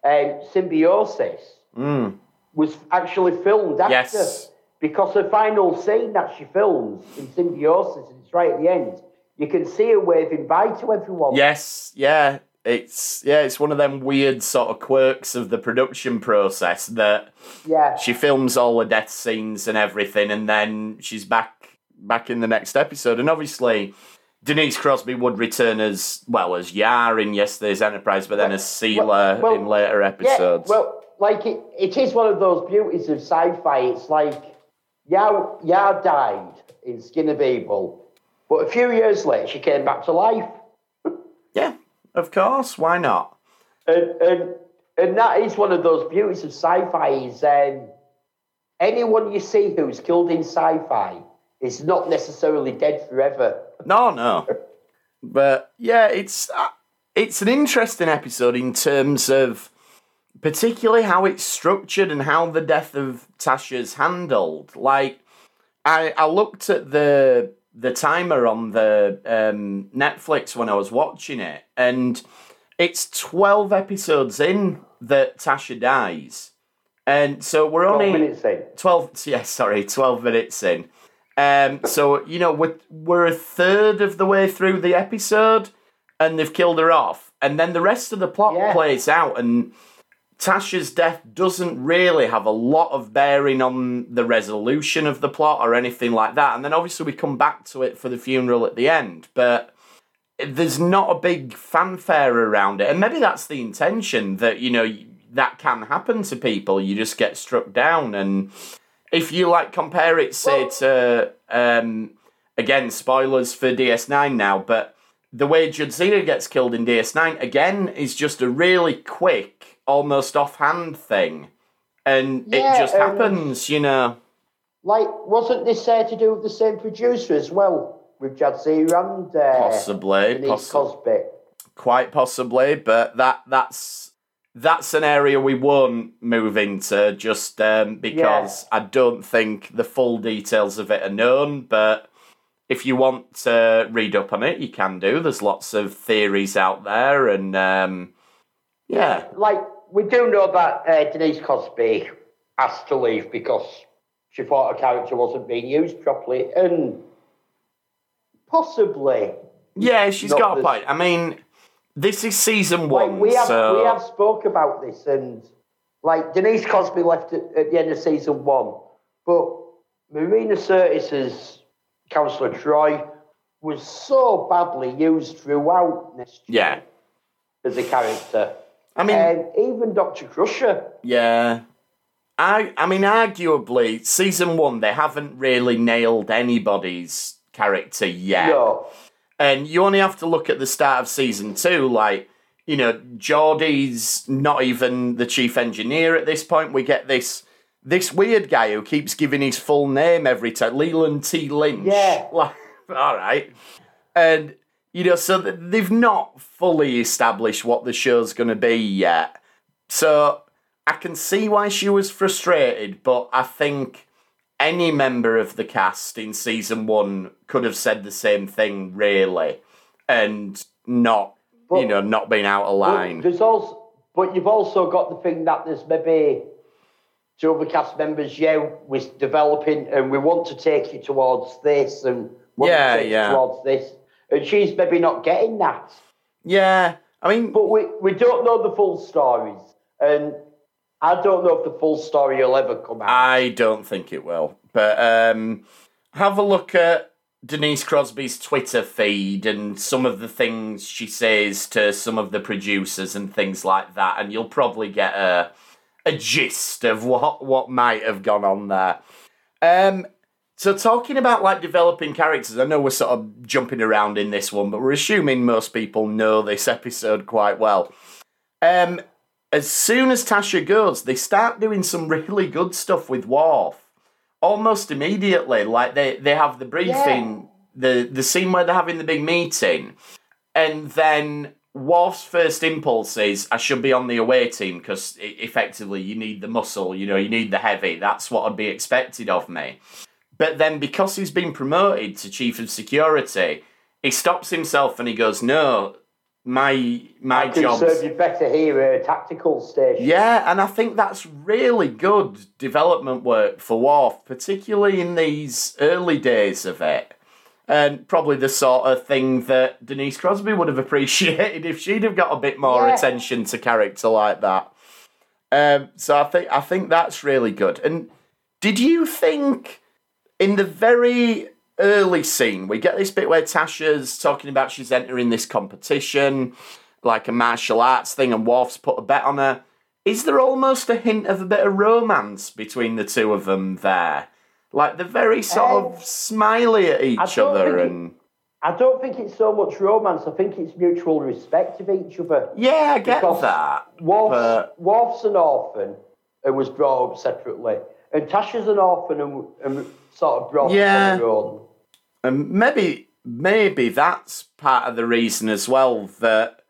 C: um, Symbiosis,
B: Mm.
C: was actually filmed after.
B: Yes.
C: Because the final scene that she films in Symbiosis, and it's right at the end, you can see her waving bye to everyone.
B: Yes, yeah. It's yeah, it's one of them weird sort of quirks of the production process that
C: Yeah.
B: she films all the death scenes and everything, and then she's back back in the next episode. And obviously, Denise Crosby would return as well as Yar in yesterday's Enterprise, but then as Sela
C: well,
B: in later episodes.
C: Yeah, well, like it, it is one of those beauties of sci-fi. It's like Yar, Yar died in Skin of Evil, but a few years later she came back to life,
B: yeah, of course. Why not?
C: and and and that is one of those beauties of sci-fi. Is um, anyone you see who's killed in sci-fi is not necessarily dead forever.
B: No, no. But yeah, it's uh, it's an interesting episode in terms of particularly how it's structured and how the death of Tasha's handled. Like, I I looked at the the timer on the um, Netflix when I was watching it, and it's twelve episodes in that Tasha dies, and so we're only
C: minutes in.
B: 12 yeah sorry 12 minutes in um so you know we're, we're a third of the way through the episode and they've killed her off. And then the rest of the plot
C: Yeah.
B: plays out and tasha's death doesn't really have a lot of bearing on the resolution of the plot or anything like that. And then obviously we come back to it for the funeral at the end but there's not a big fanfare around it. And maybe that's the intention that you know that can happen to people. You just get struck down and if you like compare it say to um again spoilers for ds9 now but the way Jadzia gets killed in ds9 again is just a really quick almost offhand thing and
C: Yeah,
B: it just
C: and-
B: happens you know
C: Like, wasn't this uh, to do with the same producer as well, with Jadzia and uh,
B: possibly possi-
C: Crosby?
B: quite possibly but that that's that's an area we won't move into just um, because i don't think the full details of it are known but if you want to read up on it you can do. There's lots of theories out there and um, yeah.
C: Like, we do know that uh, Denise Crosby asked to leave because she thought her character wasn't being used properly, and possibly.
B: yeah she's got a point. I mean this is season
C: Like,
B: one
C: we have
B: so
C: we have spoke about this, and like Denise Crosby left at, at the end of season one, but Marina Sirtis's Councillor Troi was so badly used throughout this.
B: yeah
C: as a character.
B: i mean
C: And even Dr. Crusher.
B: Yeah. I I mean arguably season 1 they haven't really nailed anybody's character yet.
C: No.
B: And you only have to look at the start of season 2 like you know Geordi's not even the chief engineer at this point. We get this this weird guy who keeps giving his full name every time Leland T Lynch.
C: Yeah.
B: Like all right. And you know so they've not fully established what the show's going to be yet. So I can see why she was frustrated, but I think any member of the cast in season one could have said the same thing, really, and not, you know, not been out of
C: But
B: line.
C: there's also, but you've also got the thing that there's maybe two other cast members, yeah, we're developing and we want to take you towards this and want
B: Yeah,
C: to take
B: yeah.
C: you towards this. And she's maybe not getting that.
B: Yeah, I mean,
C: But we, we don't know the full stories. And I don't know if the full story will ever come out.
B: I don't think it will. But um, have a look at Denise Crosby's Twitter feed and some of the things she says to some of the producers and things like that, and you'll probably get a a gist of what what might have gone on there. Um, so talking about like developing characters, I know we're sort of jumping around in this one, but we're assuming most people know this episode quite well. Um, as soon as Tasha goes, they start doing some really good stuff with Worf. Almost immediately, like they, they have the briefing, the the scene where they're having the big meeting, and then Worf's first impulse is, "I should be on the away team because effectively you need the muscle, you know, you need the heavy. That's what would be expected of me." But then, because he's been promoted to chief of security, he stops himself and he goes, "No, my my
C: I can serve you better here at a tactical station.
B: yeah, and I think that's really good development work for Worf, particularly in these early days of it. And probably the sort of thing that Denise Crosby would have appreciated if she'd have got a bit more
C: Yeah.
B: attention to character like that. Um, so I think I think that's really good. And did you think in the very early scene we get this bit where Tasha's talking about she's entering this competition, like a martial arts thing, and Worf's put a bet on her? Is there almost a hint of a bit of romance between the two of them there? Like they're very sort
C: Um,
B: of smiley at each other,
C: think it-
B: and
C: I don't think it's so much romance. I think it's mutual respect of each other.
B: yeah, I get
C: Because
B: that.
C: Worf's,
B: but-
C: Worf's an orphan and was brought up separately, and Tasha's an orphan and, and sort of brought
B: Yeah.
C: up on her own.
B: And maybe maybe that's part of the reason as well that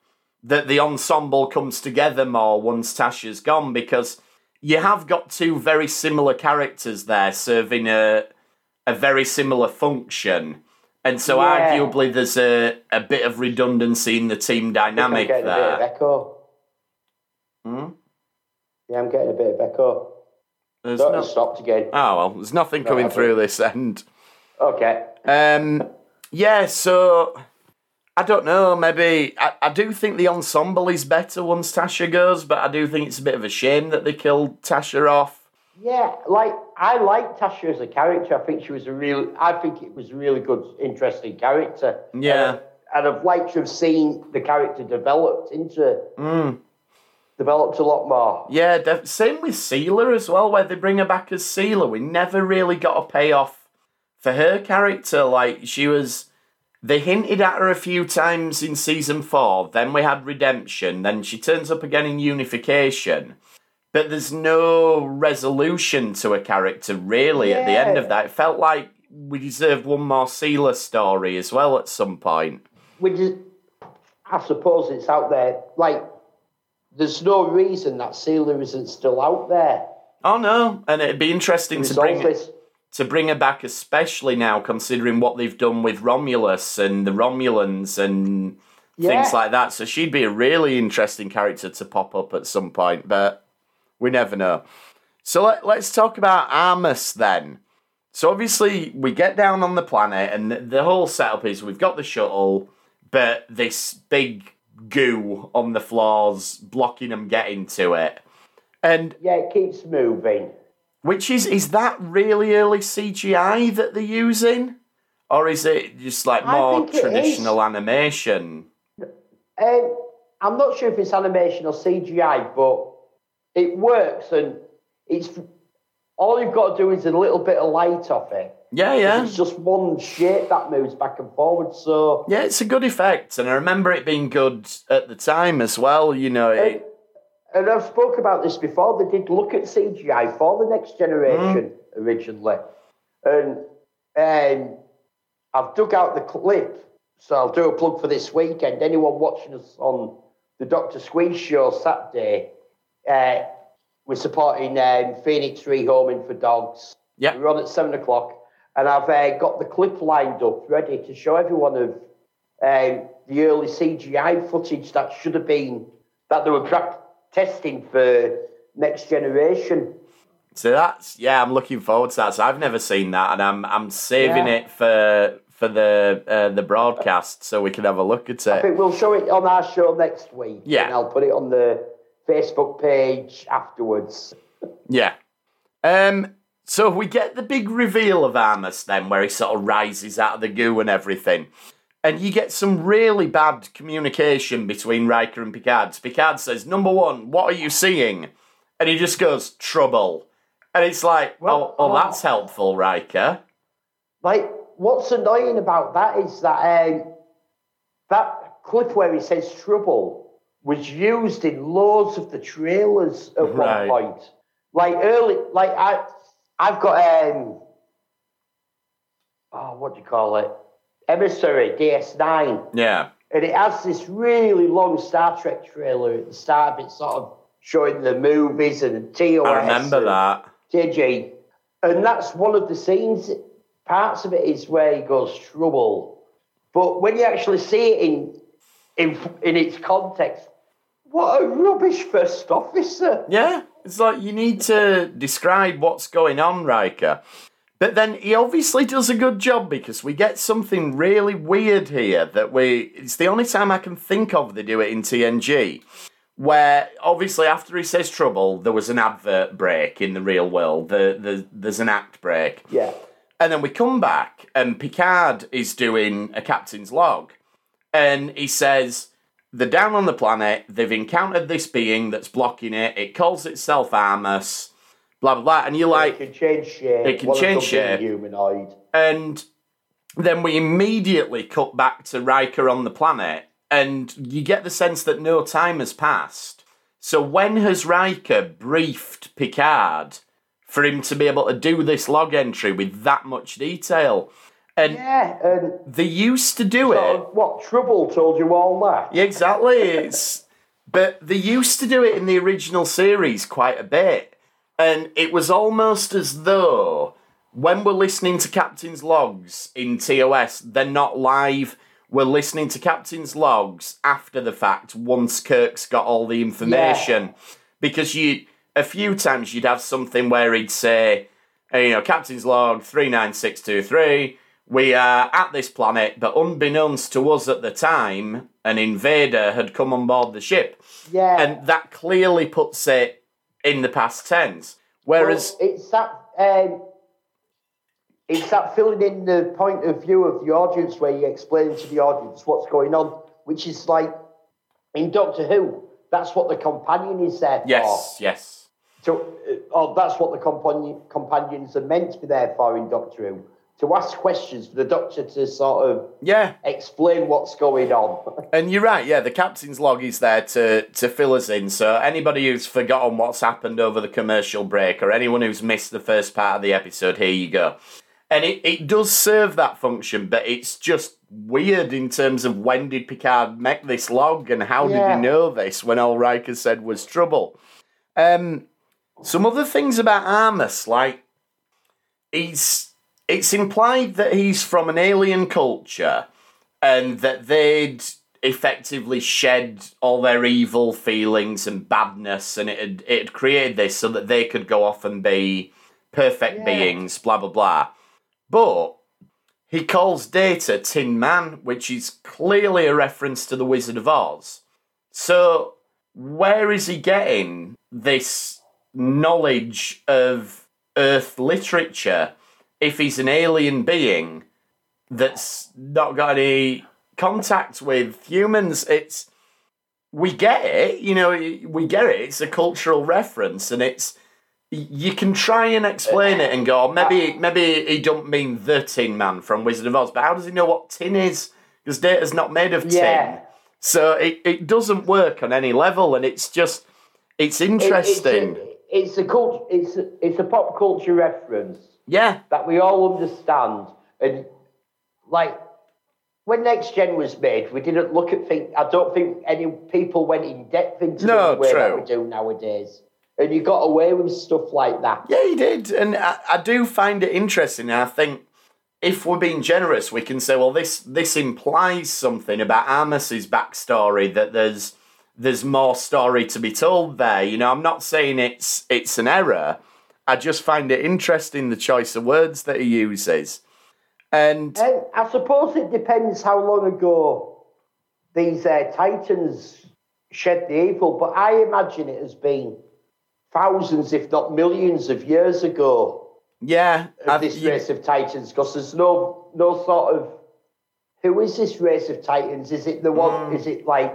B: that the ensemble comes together more once Tasha's gone because you have got two very similar characters there serving a a very similar function. And so
C: Yeah.
B: arguably there's a, a bit of redundancy in the team
C: I'm
B: dynamic
C: getting a bit of
B: there.
C: echo.
B: Hmm?
C: Yeah, I'm getting a bit of echo.
B: There's no-
C: stopped again.
B: oh well, there's nothing
C: No,
B: coming through this end.
C: Okay.
B: Um, yeah, so I don't know. Maybe I, I do think the ensemble is better once Tasha goes, but I do think it's a bit of a shame that they killed Tasha off.
C: Yeah, like I like Tasha as a character. I think she was a real. I think it was a really good, interesting character.
B: Yeah.
C: and, I've liked to have seen the character developed into
B: Mm.
C: developed a lot more.
B: Yeah, def- same with Sela as well, where they bring her back as Sela. We never really got a payoff for her character. Like she was, they hinted at her a few times in season four. Then we had Redemption. Then she turns up again in Unification. But there's no resolution to a character really at the end of that. It felt like we deserved one more Sela story as well at some point.
C: Which is, I suppose it's out there. Like, there's no reason that Sela isn't still out there.
B: Oh no, and it'd be interesting to bring
C: this.
B: To bring her back, especially now considering what they've done with Romulus and the Romulans and things like that. So she'd be a really interesting character to pop up at some point, but we never know. So let, let's talk about Armus then. So obviously we get down on the planet, and the, the whole setup is we've got the shuttle, but this big goo on the floors blocking them getting to it. And
C: Yeah, it keeps moving.
B: Which is is that really early CGI that they're using, or is it just like
C: I
B: more traditional animation?
C: Um, I'm not sure if it's animation or CGI, but it works, and it's all you've got to do is a little bit of light off it.
B: Yeah, yeah,
C: It's just one shape that moves back and forward. So
B: yeah. It's a good effect, and I remember it being good at the time as well. You know, it,
C: and I've spoke about this before. They did look at CGI for the next generation originally, and um, I've dug out the clip, so I'll do a plug for this weekend. Anyone watching us on the Doctor Squeeze show Saturday, uh, we're supporting um, Phoenix Rehoming for Dogs.
B: Yeah.
C: we're on at seven o'clock, and I've uh, got the clip lined up ready to show everyone of um, the early CGI footage that should have been that they were prac- testing for next generation.
B: so that's yeah. I'm looking forward to that. So I've never seen that, and I'm I'm saving
C: Yeah.
B: it for for the uh, the broadcast so we can have a look at it.
C: I think we'll show it on our show next week.
B: Yeah.
C: and I'll put it on the Facebook page afterwards.
B: Yeah. Um. So we get the big reveal of Armus then, where he sort of rises out of the goo and everything. And you get some really bad communication between Riker and Picard. Picard says, Number one, what are you seeing? And he just goes, Trouble. And it's like,
C: Well,
B: oh, oh,
C: oh.
B: that's helpful, Riker.
C: Like, what's annoying about that is that um, that clip where he says trouble was used in loads of the trailers at
B: Right.
C: one point. Like early, like I, I've got um, oh, what do you call it? Emissary DS9,
B: Yeah.
C: and it has this really long Star Trek trailer at the start of it, sort of showing the movies and TOS.
B: I remember that.
C: JG, and that's one of the scenes. Parts of it is where he goes trouble, but when you actually see it in in in its context, what a rubbish first officer!
B: Yeah, it's like you need to describe what's going on, Riker. But then he obviously does a good job because we get something really weird here that we. It's the only time I can think of they do it in TNG. Where obviously after he says trouble, there was an advert break in the real world. The, the, there's an act break.
C: Yeah,
B: And then we come back, and Picard is doing a captain's log. And he says, They're down on the planet, they've encountered this being that's blocking it, it calls itself Armus, blah, blah, blah. And you're like, it
C: can change shape.
B: It can change shape.
C: Humanoid.
B: and then we immediately cut back to Riker on the planet, and you get the sense that no time has passed. So when has Riker briefed Picard for him to be able to do this log entry with that much detail? And
C: Yeah, and
B: they used to do it.
C: of, what trouble told you all that?
B: Yeah, exactly. It's but they used to do it in the original series quite a bit, and it was almost as though when we're listening to Captain's logs in TOS, they're not live. We're listening to Captain's logs after the fact once Kirk's got all the information, because you a few times you'd have something where he'd say, you know, Captain's log three nine six two three. We are at this planet, but unbeknownst to us at the time, an invader had come on board the ship.
C: Yeah.
B: And that clearly puts it in the past tense. Whereas,
C: Well, it's that um, it's that filling in the point of view of the audience where you explain to the audience what's going on, which is like in Doctor Who. That's what the companion is there for.
B: yes, yes.
C: So, or that's what the companion, companions are meant to be there for in Doctor Who. To ask questions for the Doctor to sort of
B: Yeah,
C: explain what's going on.
B: and you're right. Yeah, the captain's log is there to to fill us in. So anybody who's forgotten what's happened over the commercial break, or anyone who's missed the first part of the episode, here you go. And it, it does serve that function, but it's just weird in terms of when did Picard make this log and how did he know this when all Riker said was trouble. Um, some other things about Armus, like he's it's implied that he's from an alien culture and that they'd effectively shed all their evil feelings and badness and it had, it had created this so that they could go off and be perfect
C: Yeah.
B: beings blah blah blah. But he calls data tin man which is clearly a reference to the wizard of oz. So where is he getting this knowledge of earth literature if he's an alien being that's not got any contact with humans. It's we get it, you know, we get it. It's a cultural reference, and it's you can try and explain it and go, "Oh, maybe uh, maybe he don't mean the Tin Man from Wizard of Oz, but how does he know what tin is? Because Data's not made of tin,
C: Yeah.
B: so it, it doesn't work on any level, and it's just it's
C: It-
B: interesting.
C: It's a, it's a cult, It's a, it's a pop culture reference.
B: Yeah,
C: that we all understand. And like when Next Gen was made, we didn't look at things. I don't think any people went in depth into
B: No,
C: the way that we do nowadays. And you got away with stuff like that.
B: Yeah, he did, and I, I do find it interesting. And I think if we're being generous, we can say, well, this this implies something about Amos's backstory that there's there's more story to be told there. You know, I'm not saying it's it's an error. I just find it interesting the choice of words that he uses, and
C: And I suppose it depends how long ago these uh, titans shed the evil, but I imagine it has been thousands, if not millions, of years ago.
B: yeah,
C: of this
B: you-
C: race of titans because there's no no sort of who is this race of titans? Is it the one? Is it like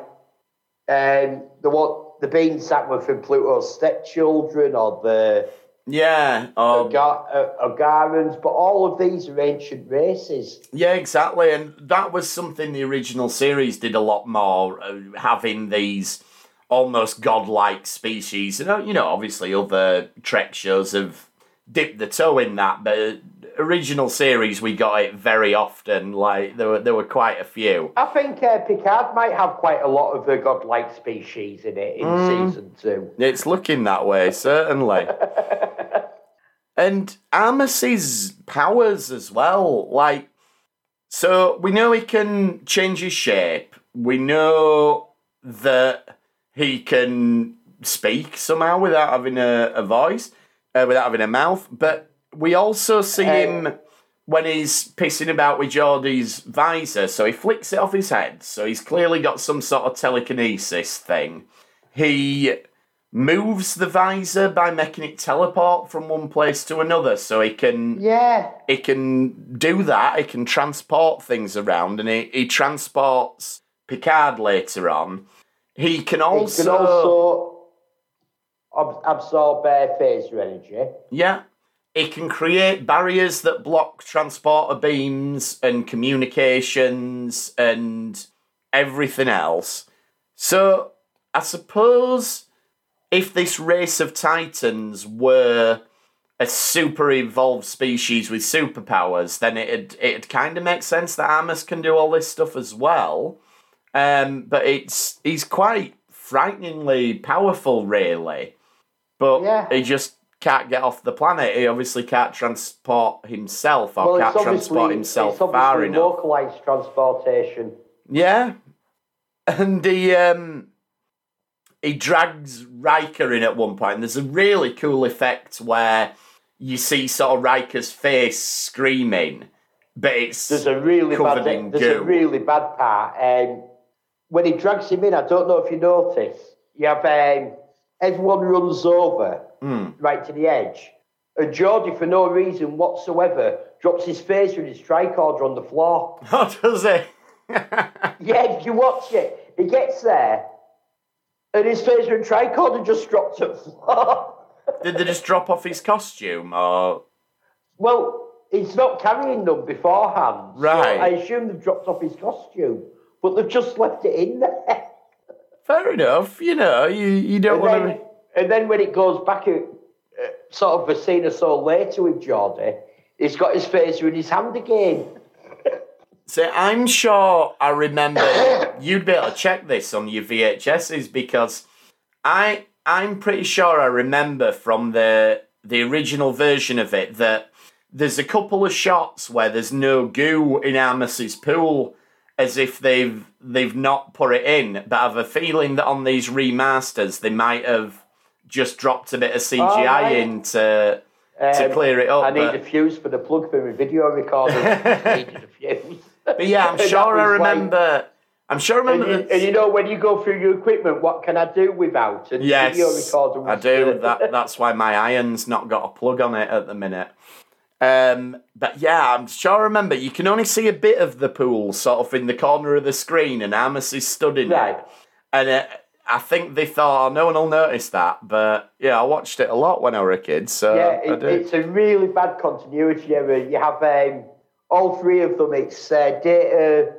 C: um, the one the beings that were from Plato's stepchildren or the
B: yeah,
C: Ogar- uh, But all of these are ancient races.
B: Yeah, exactly, and that was something the original series did a lot more, uh, having these almost godlike species. You know, you know, obviously other Trek shows have dipped the toe in that, but original series we got it very often. Like there were there were quite a few.
C: I think uh, Picard might have quite a lot of the godlike species in it in season two.
B: It's looking that way, certainly. and Armus's powers as well, like so we know he can change his shape. We know that he can speak somehow without having a, a voice, uh, without having a mouth. But we also see him when he's pissing about with Geordi's visor. So he flicks it off his head. So he's clearly got some sort of telekinesis thing. He moves the visor by making it teleport from one place to another. So he can
C: Yeah,
B: he can do that. He can transport things around, and he, he transports Picard later on. He can also,
C: can also ab- absorb uh, phaser energy.
B: yeah, It can create barriers that block transporter beams and communications and everything else. So I suppose if this race of titans were a super evolved species with superpowers, then it'd it'd kind of make sense that Amos can do all this stuff as well. Um, but it's he's quite frighteningly powerful, really. But
C: Yeah.
B: he just can't get off the planet. He obviously can't transport himself or
C: Well,
B: can't transport himself far enough.
C: localized transportation.
B: Yeah. And he um he drags Riker in at one point. And there's a really cool effect where you see sort of Riker's face screaming, but it's
C: There's a really
B: covered
C: bad. There's a really bad part. Um, when he drags him in, I don't know if you notice. You have um, everyone runs over
B: Hmm.
C: right to the edge, and Geordi, for no reason whatsoever, drops his phaser and his tricorder on the floor.
B: What does it?
C: Yeah, if you watch it, he gets there, and his phaser and tricorder just dropped to the floor.
B: Did they just drop off his costume or
C: well, he's not carrying them beforehand. so
B: Right.
C: I assume they've dropped off his costume, but they've just left it in there.
B: Fair enough, you know, you, you don't
C: And
B: want
C: then,
B: to
C: and then when it goes back, uh, uh, sort of a scene or so later with Geordi, he's got his phaser in his hand again.
B: See, I'm sure I remember you'd be able to check this on your VHSs because I I'm pretty sure I remember from the the original version of it that there's a couple of shots where there's no goo in Amos's pool as if they've they've not put it in, but I have a feeling that on these remasters they might have just dropped a bit of CGI
C: right.
B: in to to
C: Um,
B: clear it up.
C: I need
B: but-
C: a fuse for the plug for my video recorder. I needed a fuse.
B: But yeah, I'm sure I
C: was like-
B: remember. I'm sure I
C: and,
B: remember.
C: you,
B: that-
C: and you know when you go through your equipment, what can I do without? And
B: yes,
C: video recorder
B: I do. That that's why my iron's not got a plug on it at the minute. Um, but yeah, I'm sure I remember. You can only see a bit of the pool, sort of in the corner of the screen, and Amos is stood in
C: Right.
B: it. And uh, I think they thought, oh, no one will notice that. But yeah, I watched it a lot when I was a kid, so
C: Yeah, it, it's a really bad continuity error. You have um, all three of them. It's uh, Data,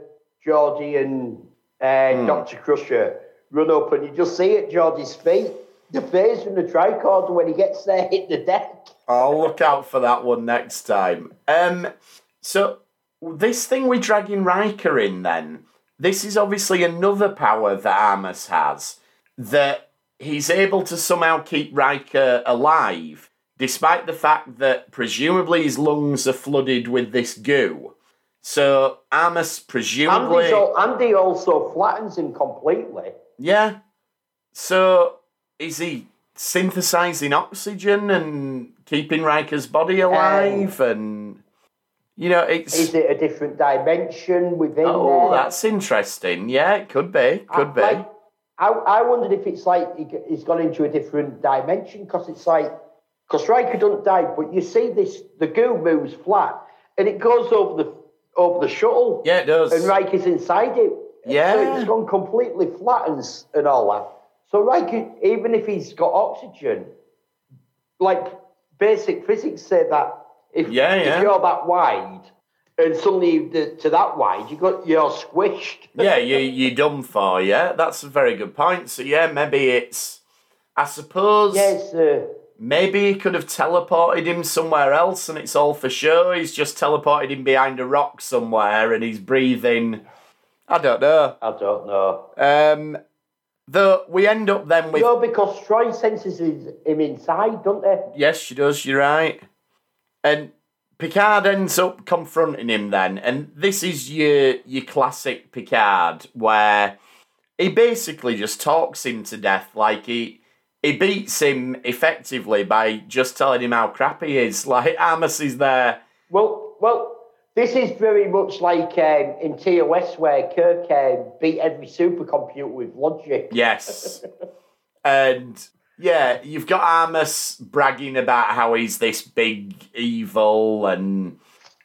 C: Geordi, and uh,
B: Hmm.
C: Doctor Crusher run up, and you just see at Geordi's feet the face and the tricorder when he gets there hit the deck.
B: I'll look out for that one next time. Um, so this thing we're dragging Riker in, then this is obviously another power that Amos has that he's able to somehow keep Riker alive, despite the fact that presumably his lungs are flooded with this goo. So Amos presumably,
C: Andy also flattens him completely.
B: yeah. So is he synthesizing oxygen and keeping Riker's body alive? and you know, it's
C: Is it a different dimension within
B: oh,
C: there?
B: that's interesting. Yeah, it could be, could
C: I,
B: be.
C: like, I, I wondered if it's like he's gone into a different dimension because it's like because Riker doesn't die, but you see this the goo moves flat and it goes over the over the shuttle.
B: yeah, it does.
C: and Riker's inside it.
B: Yeah.
C: so it's gone completely flat and, and all that. So Riker, even if he's got oxygen, like basic physics say that if,
B: Yeah, yeah.
C: if you're that wide and suddenly to that wide, you got you're squished.
B: yeah, you you done for yeah. That's a very good point. So yeah, maybe it's. I suppose
C: Yes, uh,
B: maybe he could have teleported him somewhere else, and it's all for show. He's just teleported him behind a rock somewhere, and he's breathing. I don't know.
C: I don't know.
B: Um, though we end up then with
C: No, because Troi senses him inside, don't they?
B: Yes, she does. You're right. And Picard ends up confronting him then, and this is your your classic Picard, where he basically just talks him to death. Like he he beats him effectively by just telling him how crap he is. Like Amos is there.
C: Well, well, this is very much like um, in TOS where Kirk um, beat every supercomputer with logic.
B: Yes. and yeah, you've got Amos bragging about how he's this big evil and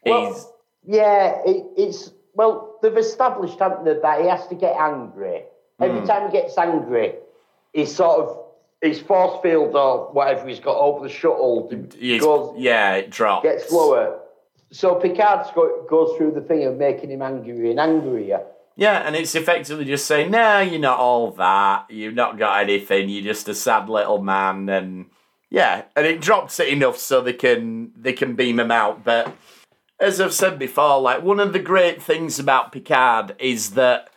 B: he's
C: Well, yeah, it, it's well, they've established, haven't they, that he has to get angry. Every time he gets angry, he's sort of his force field or whatever he's got over the shuttle
B: he's
C: goes
B: yeah, it drops.
C: gets lower. So Picard go, goes through the thing of making him angrier and angrier.
B: Yeah, and it's effectively just saying, no, you're not all that. You've not got anything. You're just a sad little man. And Yeah, and it drops it enough so they can they can beam him out. But as I've said before, like one of the great things about Picard is that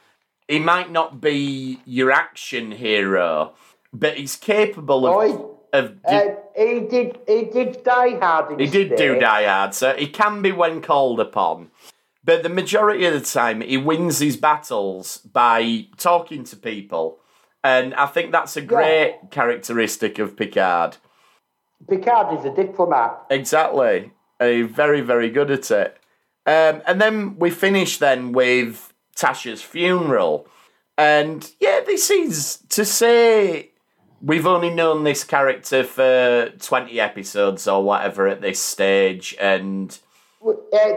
B: he might not be your action hero, but he's capable of
C: Oh,
B: of.
C: Uh, he did. He did die hard. In
B: he did do die hard, so he can be when called upon. But the majority of the time, he wins his battles by talking to people, and I think that's a great characteristic of Picard.
C: Picard is a diplomat.
B: Exactly. Uh, very, very good at it. Um, and then we finish then with Tasha's funeral. And yeah, this is to say we've only known this character for 20 episodes or whatever at this stage. And
C: Uh,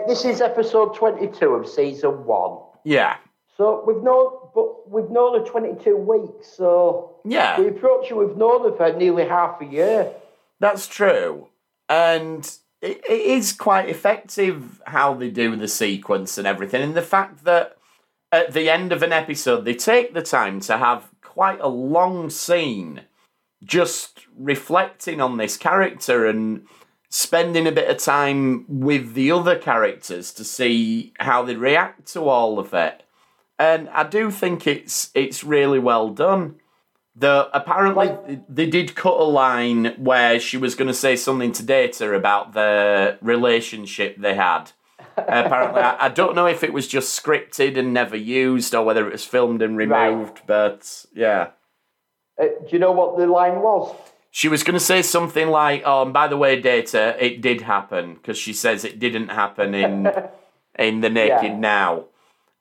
C: this is episode twenty-two of season one.
B: yeah,
C: So we've known, but we've known her twenty-two weeks. So
B: yeah,
C: we approach her. We've known her for nearly half a year.
B: that's true. And it, it is quite effective how they do the sequence and everything. And the fact that at the end of an episode, they take the time to have quite a long scene just reflecting on this character and spending a bit of time with the other characters to see how they react to all of it. And I do think it's it's really well done. Though apparently
C: Like-
B: they did cut a line where she was going to say something to Data about the relationship they had. apparently, I, I don't know if it was just scripted and never used, or whether it was filmed and
C: Right.
B: removed. But yeah,
C: Uh, do you know what the line was?
B: she was going to say something like, "Oh, and by the way, Data, it did happen," because she says it didn't happen in in the Naked
C: Yeah.
B: Now,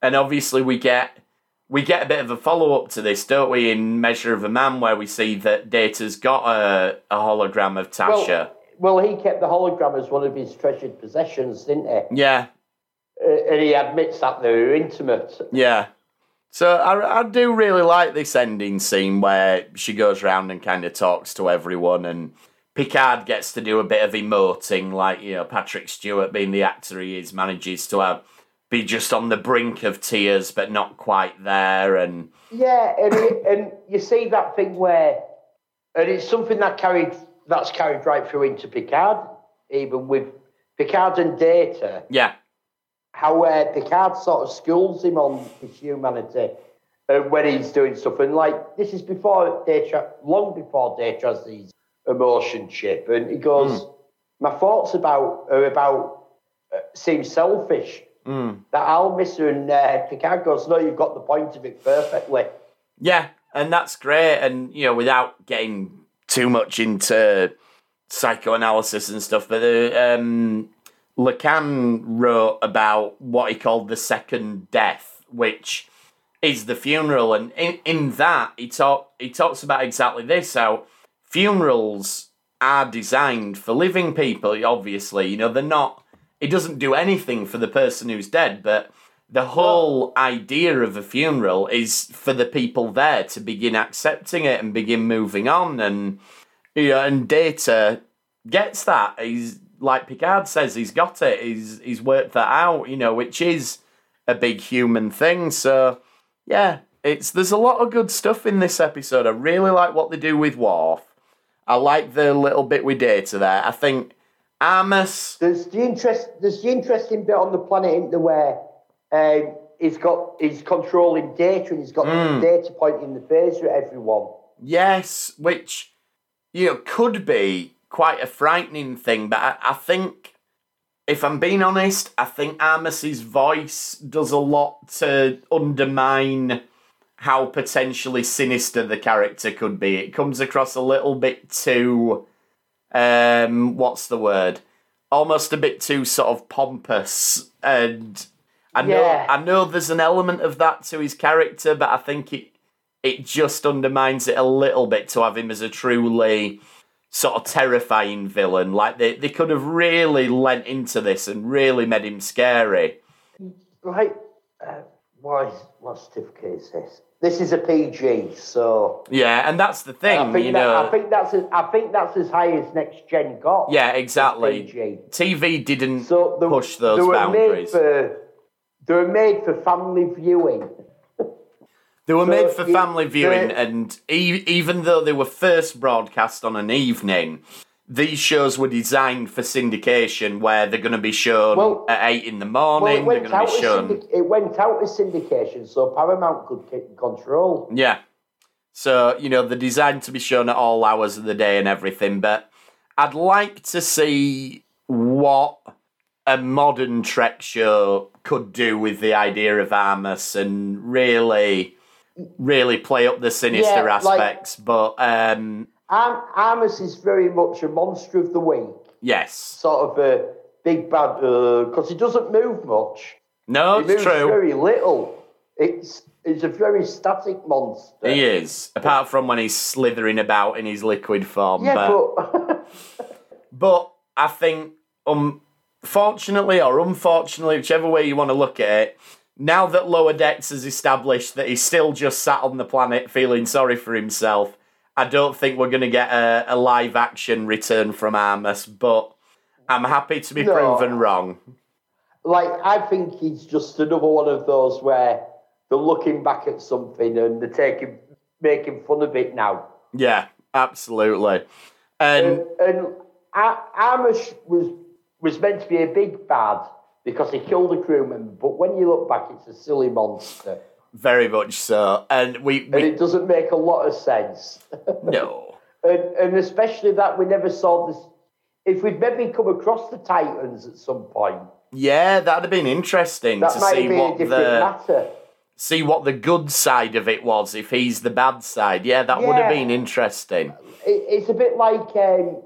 B: and obviously we get we get a bit of a follow up to this, don't we? In Measure of a Man, where we see that Data's got a, a hologram of Tasha.
C: Well, he kept the hologram as one of his treasured possessions, didn't he?
B: yeah,
C: Uh, and he admits that they were intimate.
B: yeah. So I, I do really like this ending scene where she goes around and kind of talks to everyone, and Picard gets to do a bit of emoting, like you know Patrick Stewart, being the actor he is, manages to have be just on the brink of tears but not quite there, and
C: Yeah, and he, and you see that thing where, and it's something that carried that's carried right through into Picard, even with Picard and Data.
B: yeah,
C: How uh, Picard sort of schools him on his humanity uh, when he's doing stuff, and like this is before Data, long before Data has these emotion chip, and he goes, "My thoughts about are about uh, seem selfish." That I'll miss her, and uh, Picard goes, "No, you've got the point of it perfectly."
B: Yeah, and that's great. And you know, without getting too much into psychoanalysis and stuff, but uh, um, Lacan wrote about what he called the second death, which is the funeral, and in, in that he talk he talks about exactly this: how funerals are designed for living people. Obviously, you know they're not. It doesn't do anything for the person who's dead, but the whole idea of a funeral is for the people there to begin accepting it and begin moving on and you know and data gets that he's like picard says he's got it he's he's worked that out you know which is a big human thing so yeah it's there's a lot of good stuff in this episode i really like what they do with Worf. i like the little bit with data there i think Amos
C: There's the interest. There's the interesting bit on the planet into where um, he's got he's controlling data and he's got
B: Hmm.
C: data pointing in the phaser at everyone.
B: Yes, which you know could be quite a frightening thing, but I, I think if I'm being honest, I think Amos's voice does a lot to undermine how potentially sinister the character could be. It comes across a little bit too um what's the word? Almost a bit too sort of pompous and I know
C: Yeah.
B: I know there's an element of that to his character, but I think it it just undermines it a little bit to have him as a truly sort of terrifying villain. Like they, they could have really lent into this and really made him scary.
C: Right? Uh, what is what certificate is this? This is a PG, so
B: Yeah, and that's the thing,
C: I think
B: you
C: that,
B: know.
C: I think that's as, I think that's as high as next gen got.
B: yeah, exactly.
C: PG.
B: TV didn't
C: So the,
B: push those
C: they were
B: boundaries.
C: Made for, they were made for family viewing.
B: They were
C: So
B: made for family viewing, and e- even though they were first broadcast on an evening, these shows were designed for syndication, where they're going to be shown
C: Well-
B: at eight in the morning.
C: it
B: they're going to be shown.
C: syndic- it went out as syndication, so Paramount could keep control.
B: Yeah. So, you know, they're designed to be shown at all hours of the day and everything, but I'd like to see what a modern Trek show could do with the idea of Armus and really, really play up the sinister
C: Yeah, like-
B: aspects. but, um,
C: Armus is very much a monster of the week,
B: yes.
C: sort of a big bad, because he doesn't move much.
B: No,
C: He
B: it's true.
C: very little. It's it's a very static monster.
B: He is, apart from when he's slithering about in his liquid form.
C: Yeah,
B: but
C: but
B: But I think, unfortunately or unfortunately, whichever way you want to look at it, now that Lower Decks has established that he's still just sat on the planet feeling sorry for himself, I don't think we're going to get a, a live action return from Armus, but I'm happy to be
C: No.
B: proven wrong.
C: like I think he's just another one of those where they're looking back at something and they're taking making fun of it now.
B: Yeah, absolutely. And
C: And, and Ar- Armus was was meant to be a big bad because he killed a crewman, but when you look back, it's a silly monster,
B: very much so. And we,
C: and it doesn't make a lot of sense.
B: no.
C: and, and especially that we never saw this. If we'd maybe come across the Titans at some point,
B: Yeah, that'd have been interesting
C: that
B: to see
C: be a
B: what
C: different
B: the
C: matter.
B: see what the good side of it was if he's the bad side. Yeah, that would have been interesting.
C: It's a bit like um,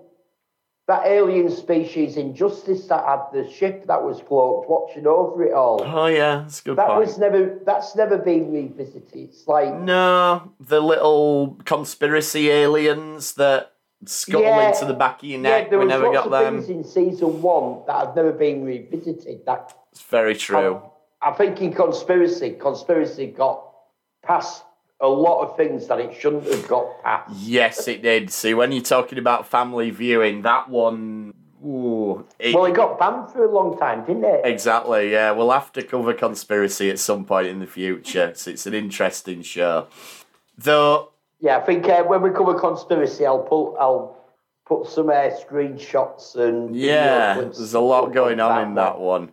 C: that alien species in Justice that had the ship that was cloaked watching over it all.
B: Oh yeah, that's a good
C: That
B: point.
C: was never. That's never been revisited. It's like
B: No, the little conspiracy aliens that scuttle
C: Yeah,
B: into the back of your
C: yeah,
B: neck.
C: there
B: we
C: was
B: never
C: lots
B: got
C: of
B: them.
C: things in season one that have never been revisited. That
B: It's very true.
C: I think in conspiracy, conspiracy got past a lot of things that it shouldn't have got past.
B: Yes, it did. See, when you're talking about family viewing, that one, ooh, it,
C: Well, it got banned for a long time, didn't it?
B: exactly. Yeah, we'll have to cover conspiracy at some point in the future. so it's an interesting show. Though
C: Yeah, I think uh, when we cover conspiracy, I'll put I'll put some uh, screenshots and
B: Yeah, there's a lot going on in that one.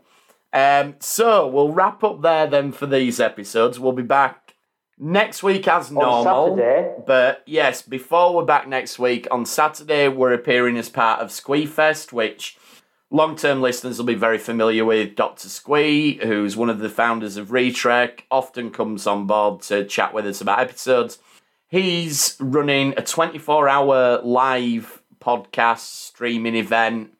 B: Um, so we'll wrap up there then for these episodes. We'll be back next week as normal. But yes, before we're back next week, on Saturday we're appearing as part of Squeefest, which long term listeners will be very familiar with. Dr. Squee, who's one of the founders of Retrek, often comes on board to chat with us about episodes. He's running a 24 hour live podcast streaming event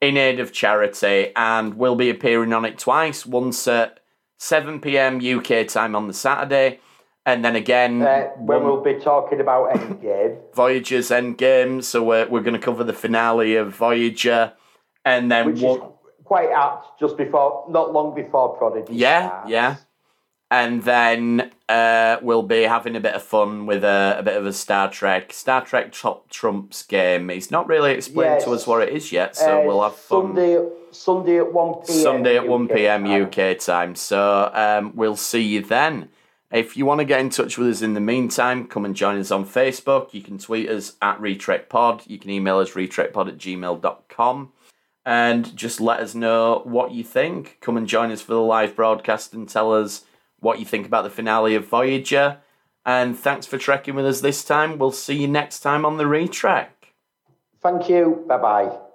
B: in aid of charity and will be appearing on it twice once at 7 pm UK time on the Saturday, and then again
C: Uh, when
B: one-
C: we'll be talking about Endgame.
B: Voyager's Endgame. So we're, we're going to cover the finale of Voyager, and then
C: which is
B: one,
C: quite apt just before, not long before Prodigy.
B: yeah,
C: starts.
B: yeah, and then uh, we'll be having a bit of fun with a, a bit of a Star Trek Star Trek Top Trumps game. He's not really explained to us what it is yet, so
C: Uh,
B: we'll have fun.
C: Sunday, Sunday at one p.m.
B: Sunday at 1 p.m. UK time. So um, we'll see you then. If you want to get in touch with us in the meantime, come and join us on Facebook. You can tweet us at RetrekPod. You can email us retrekpod at gmail.com. And just let us know what you think. Come and join us for the live broadcast and tell us what you think about the finale of Voyager. And thanks for trekking with us this time. We'll see you next time on the Retrek.
C: Thank you. Bye bye.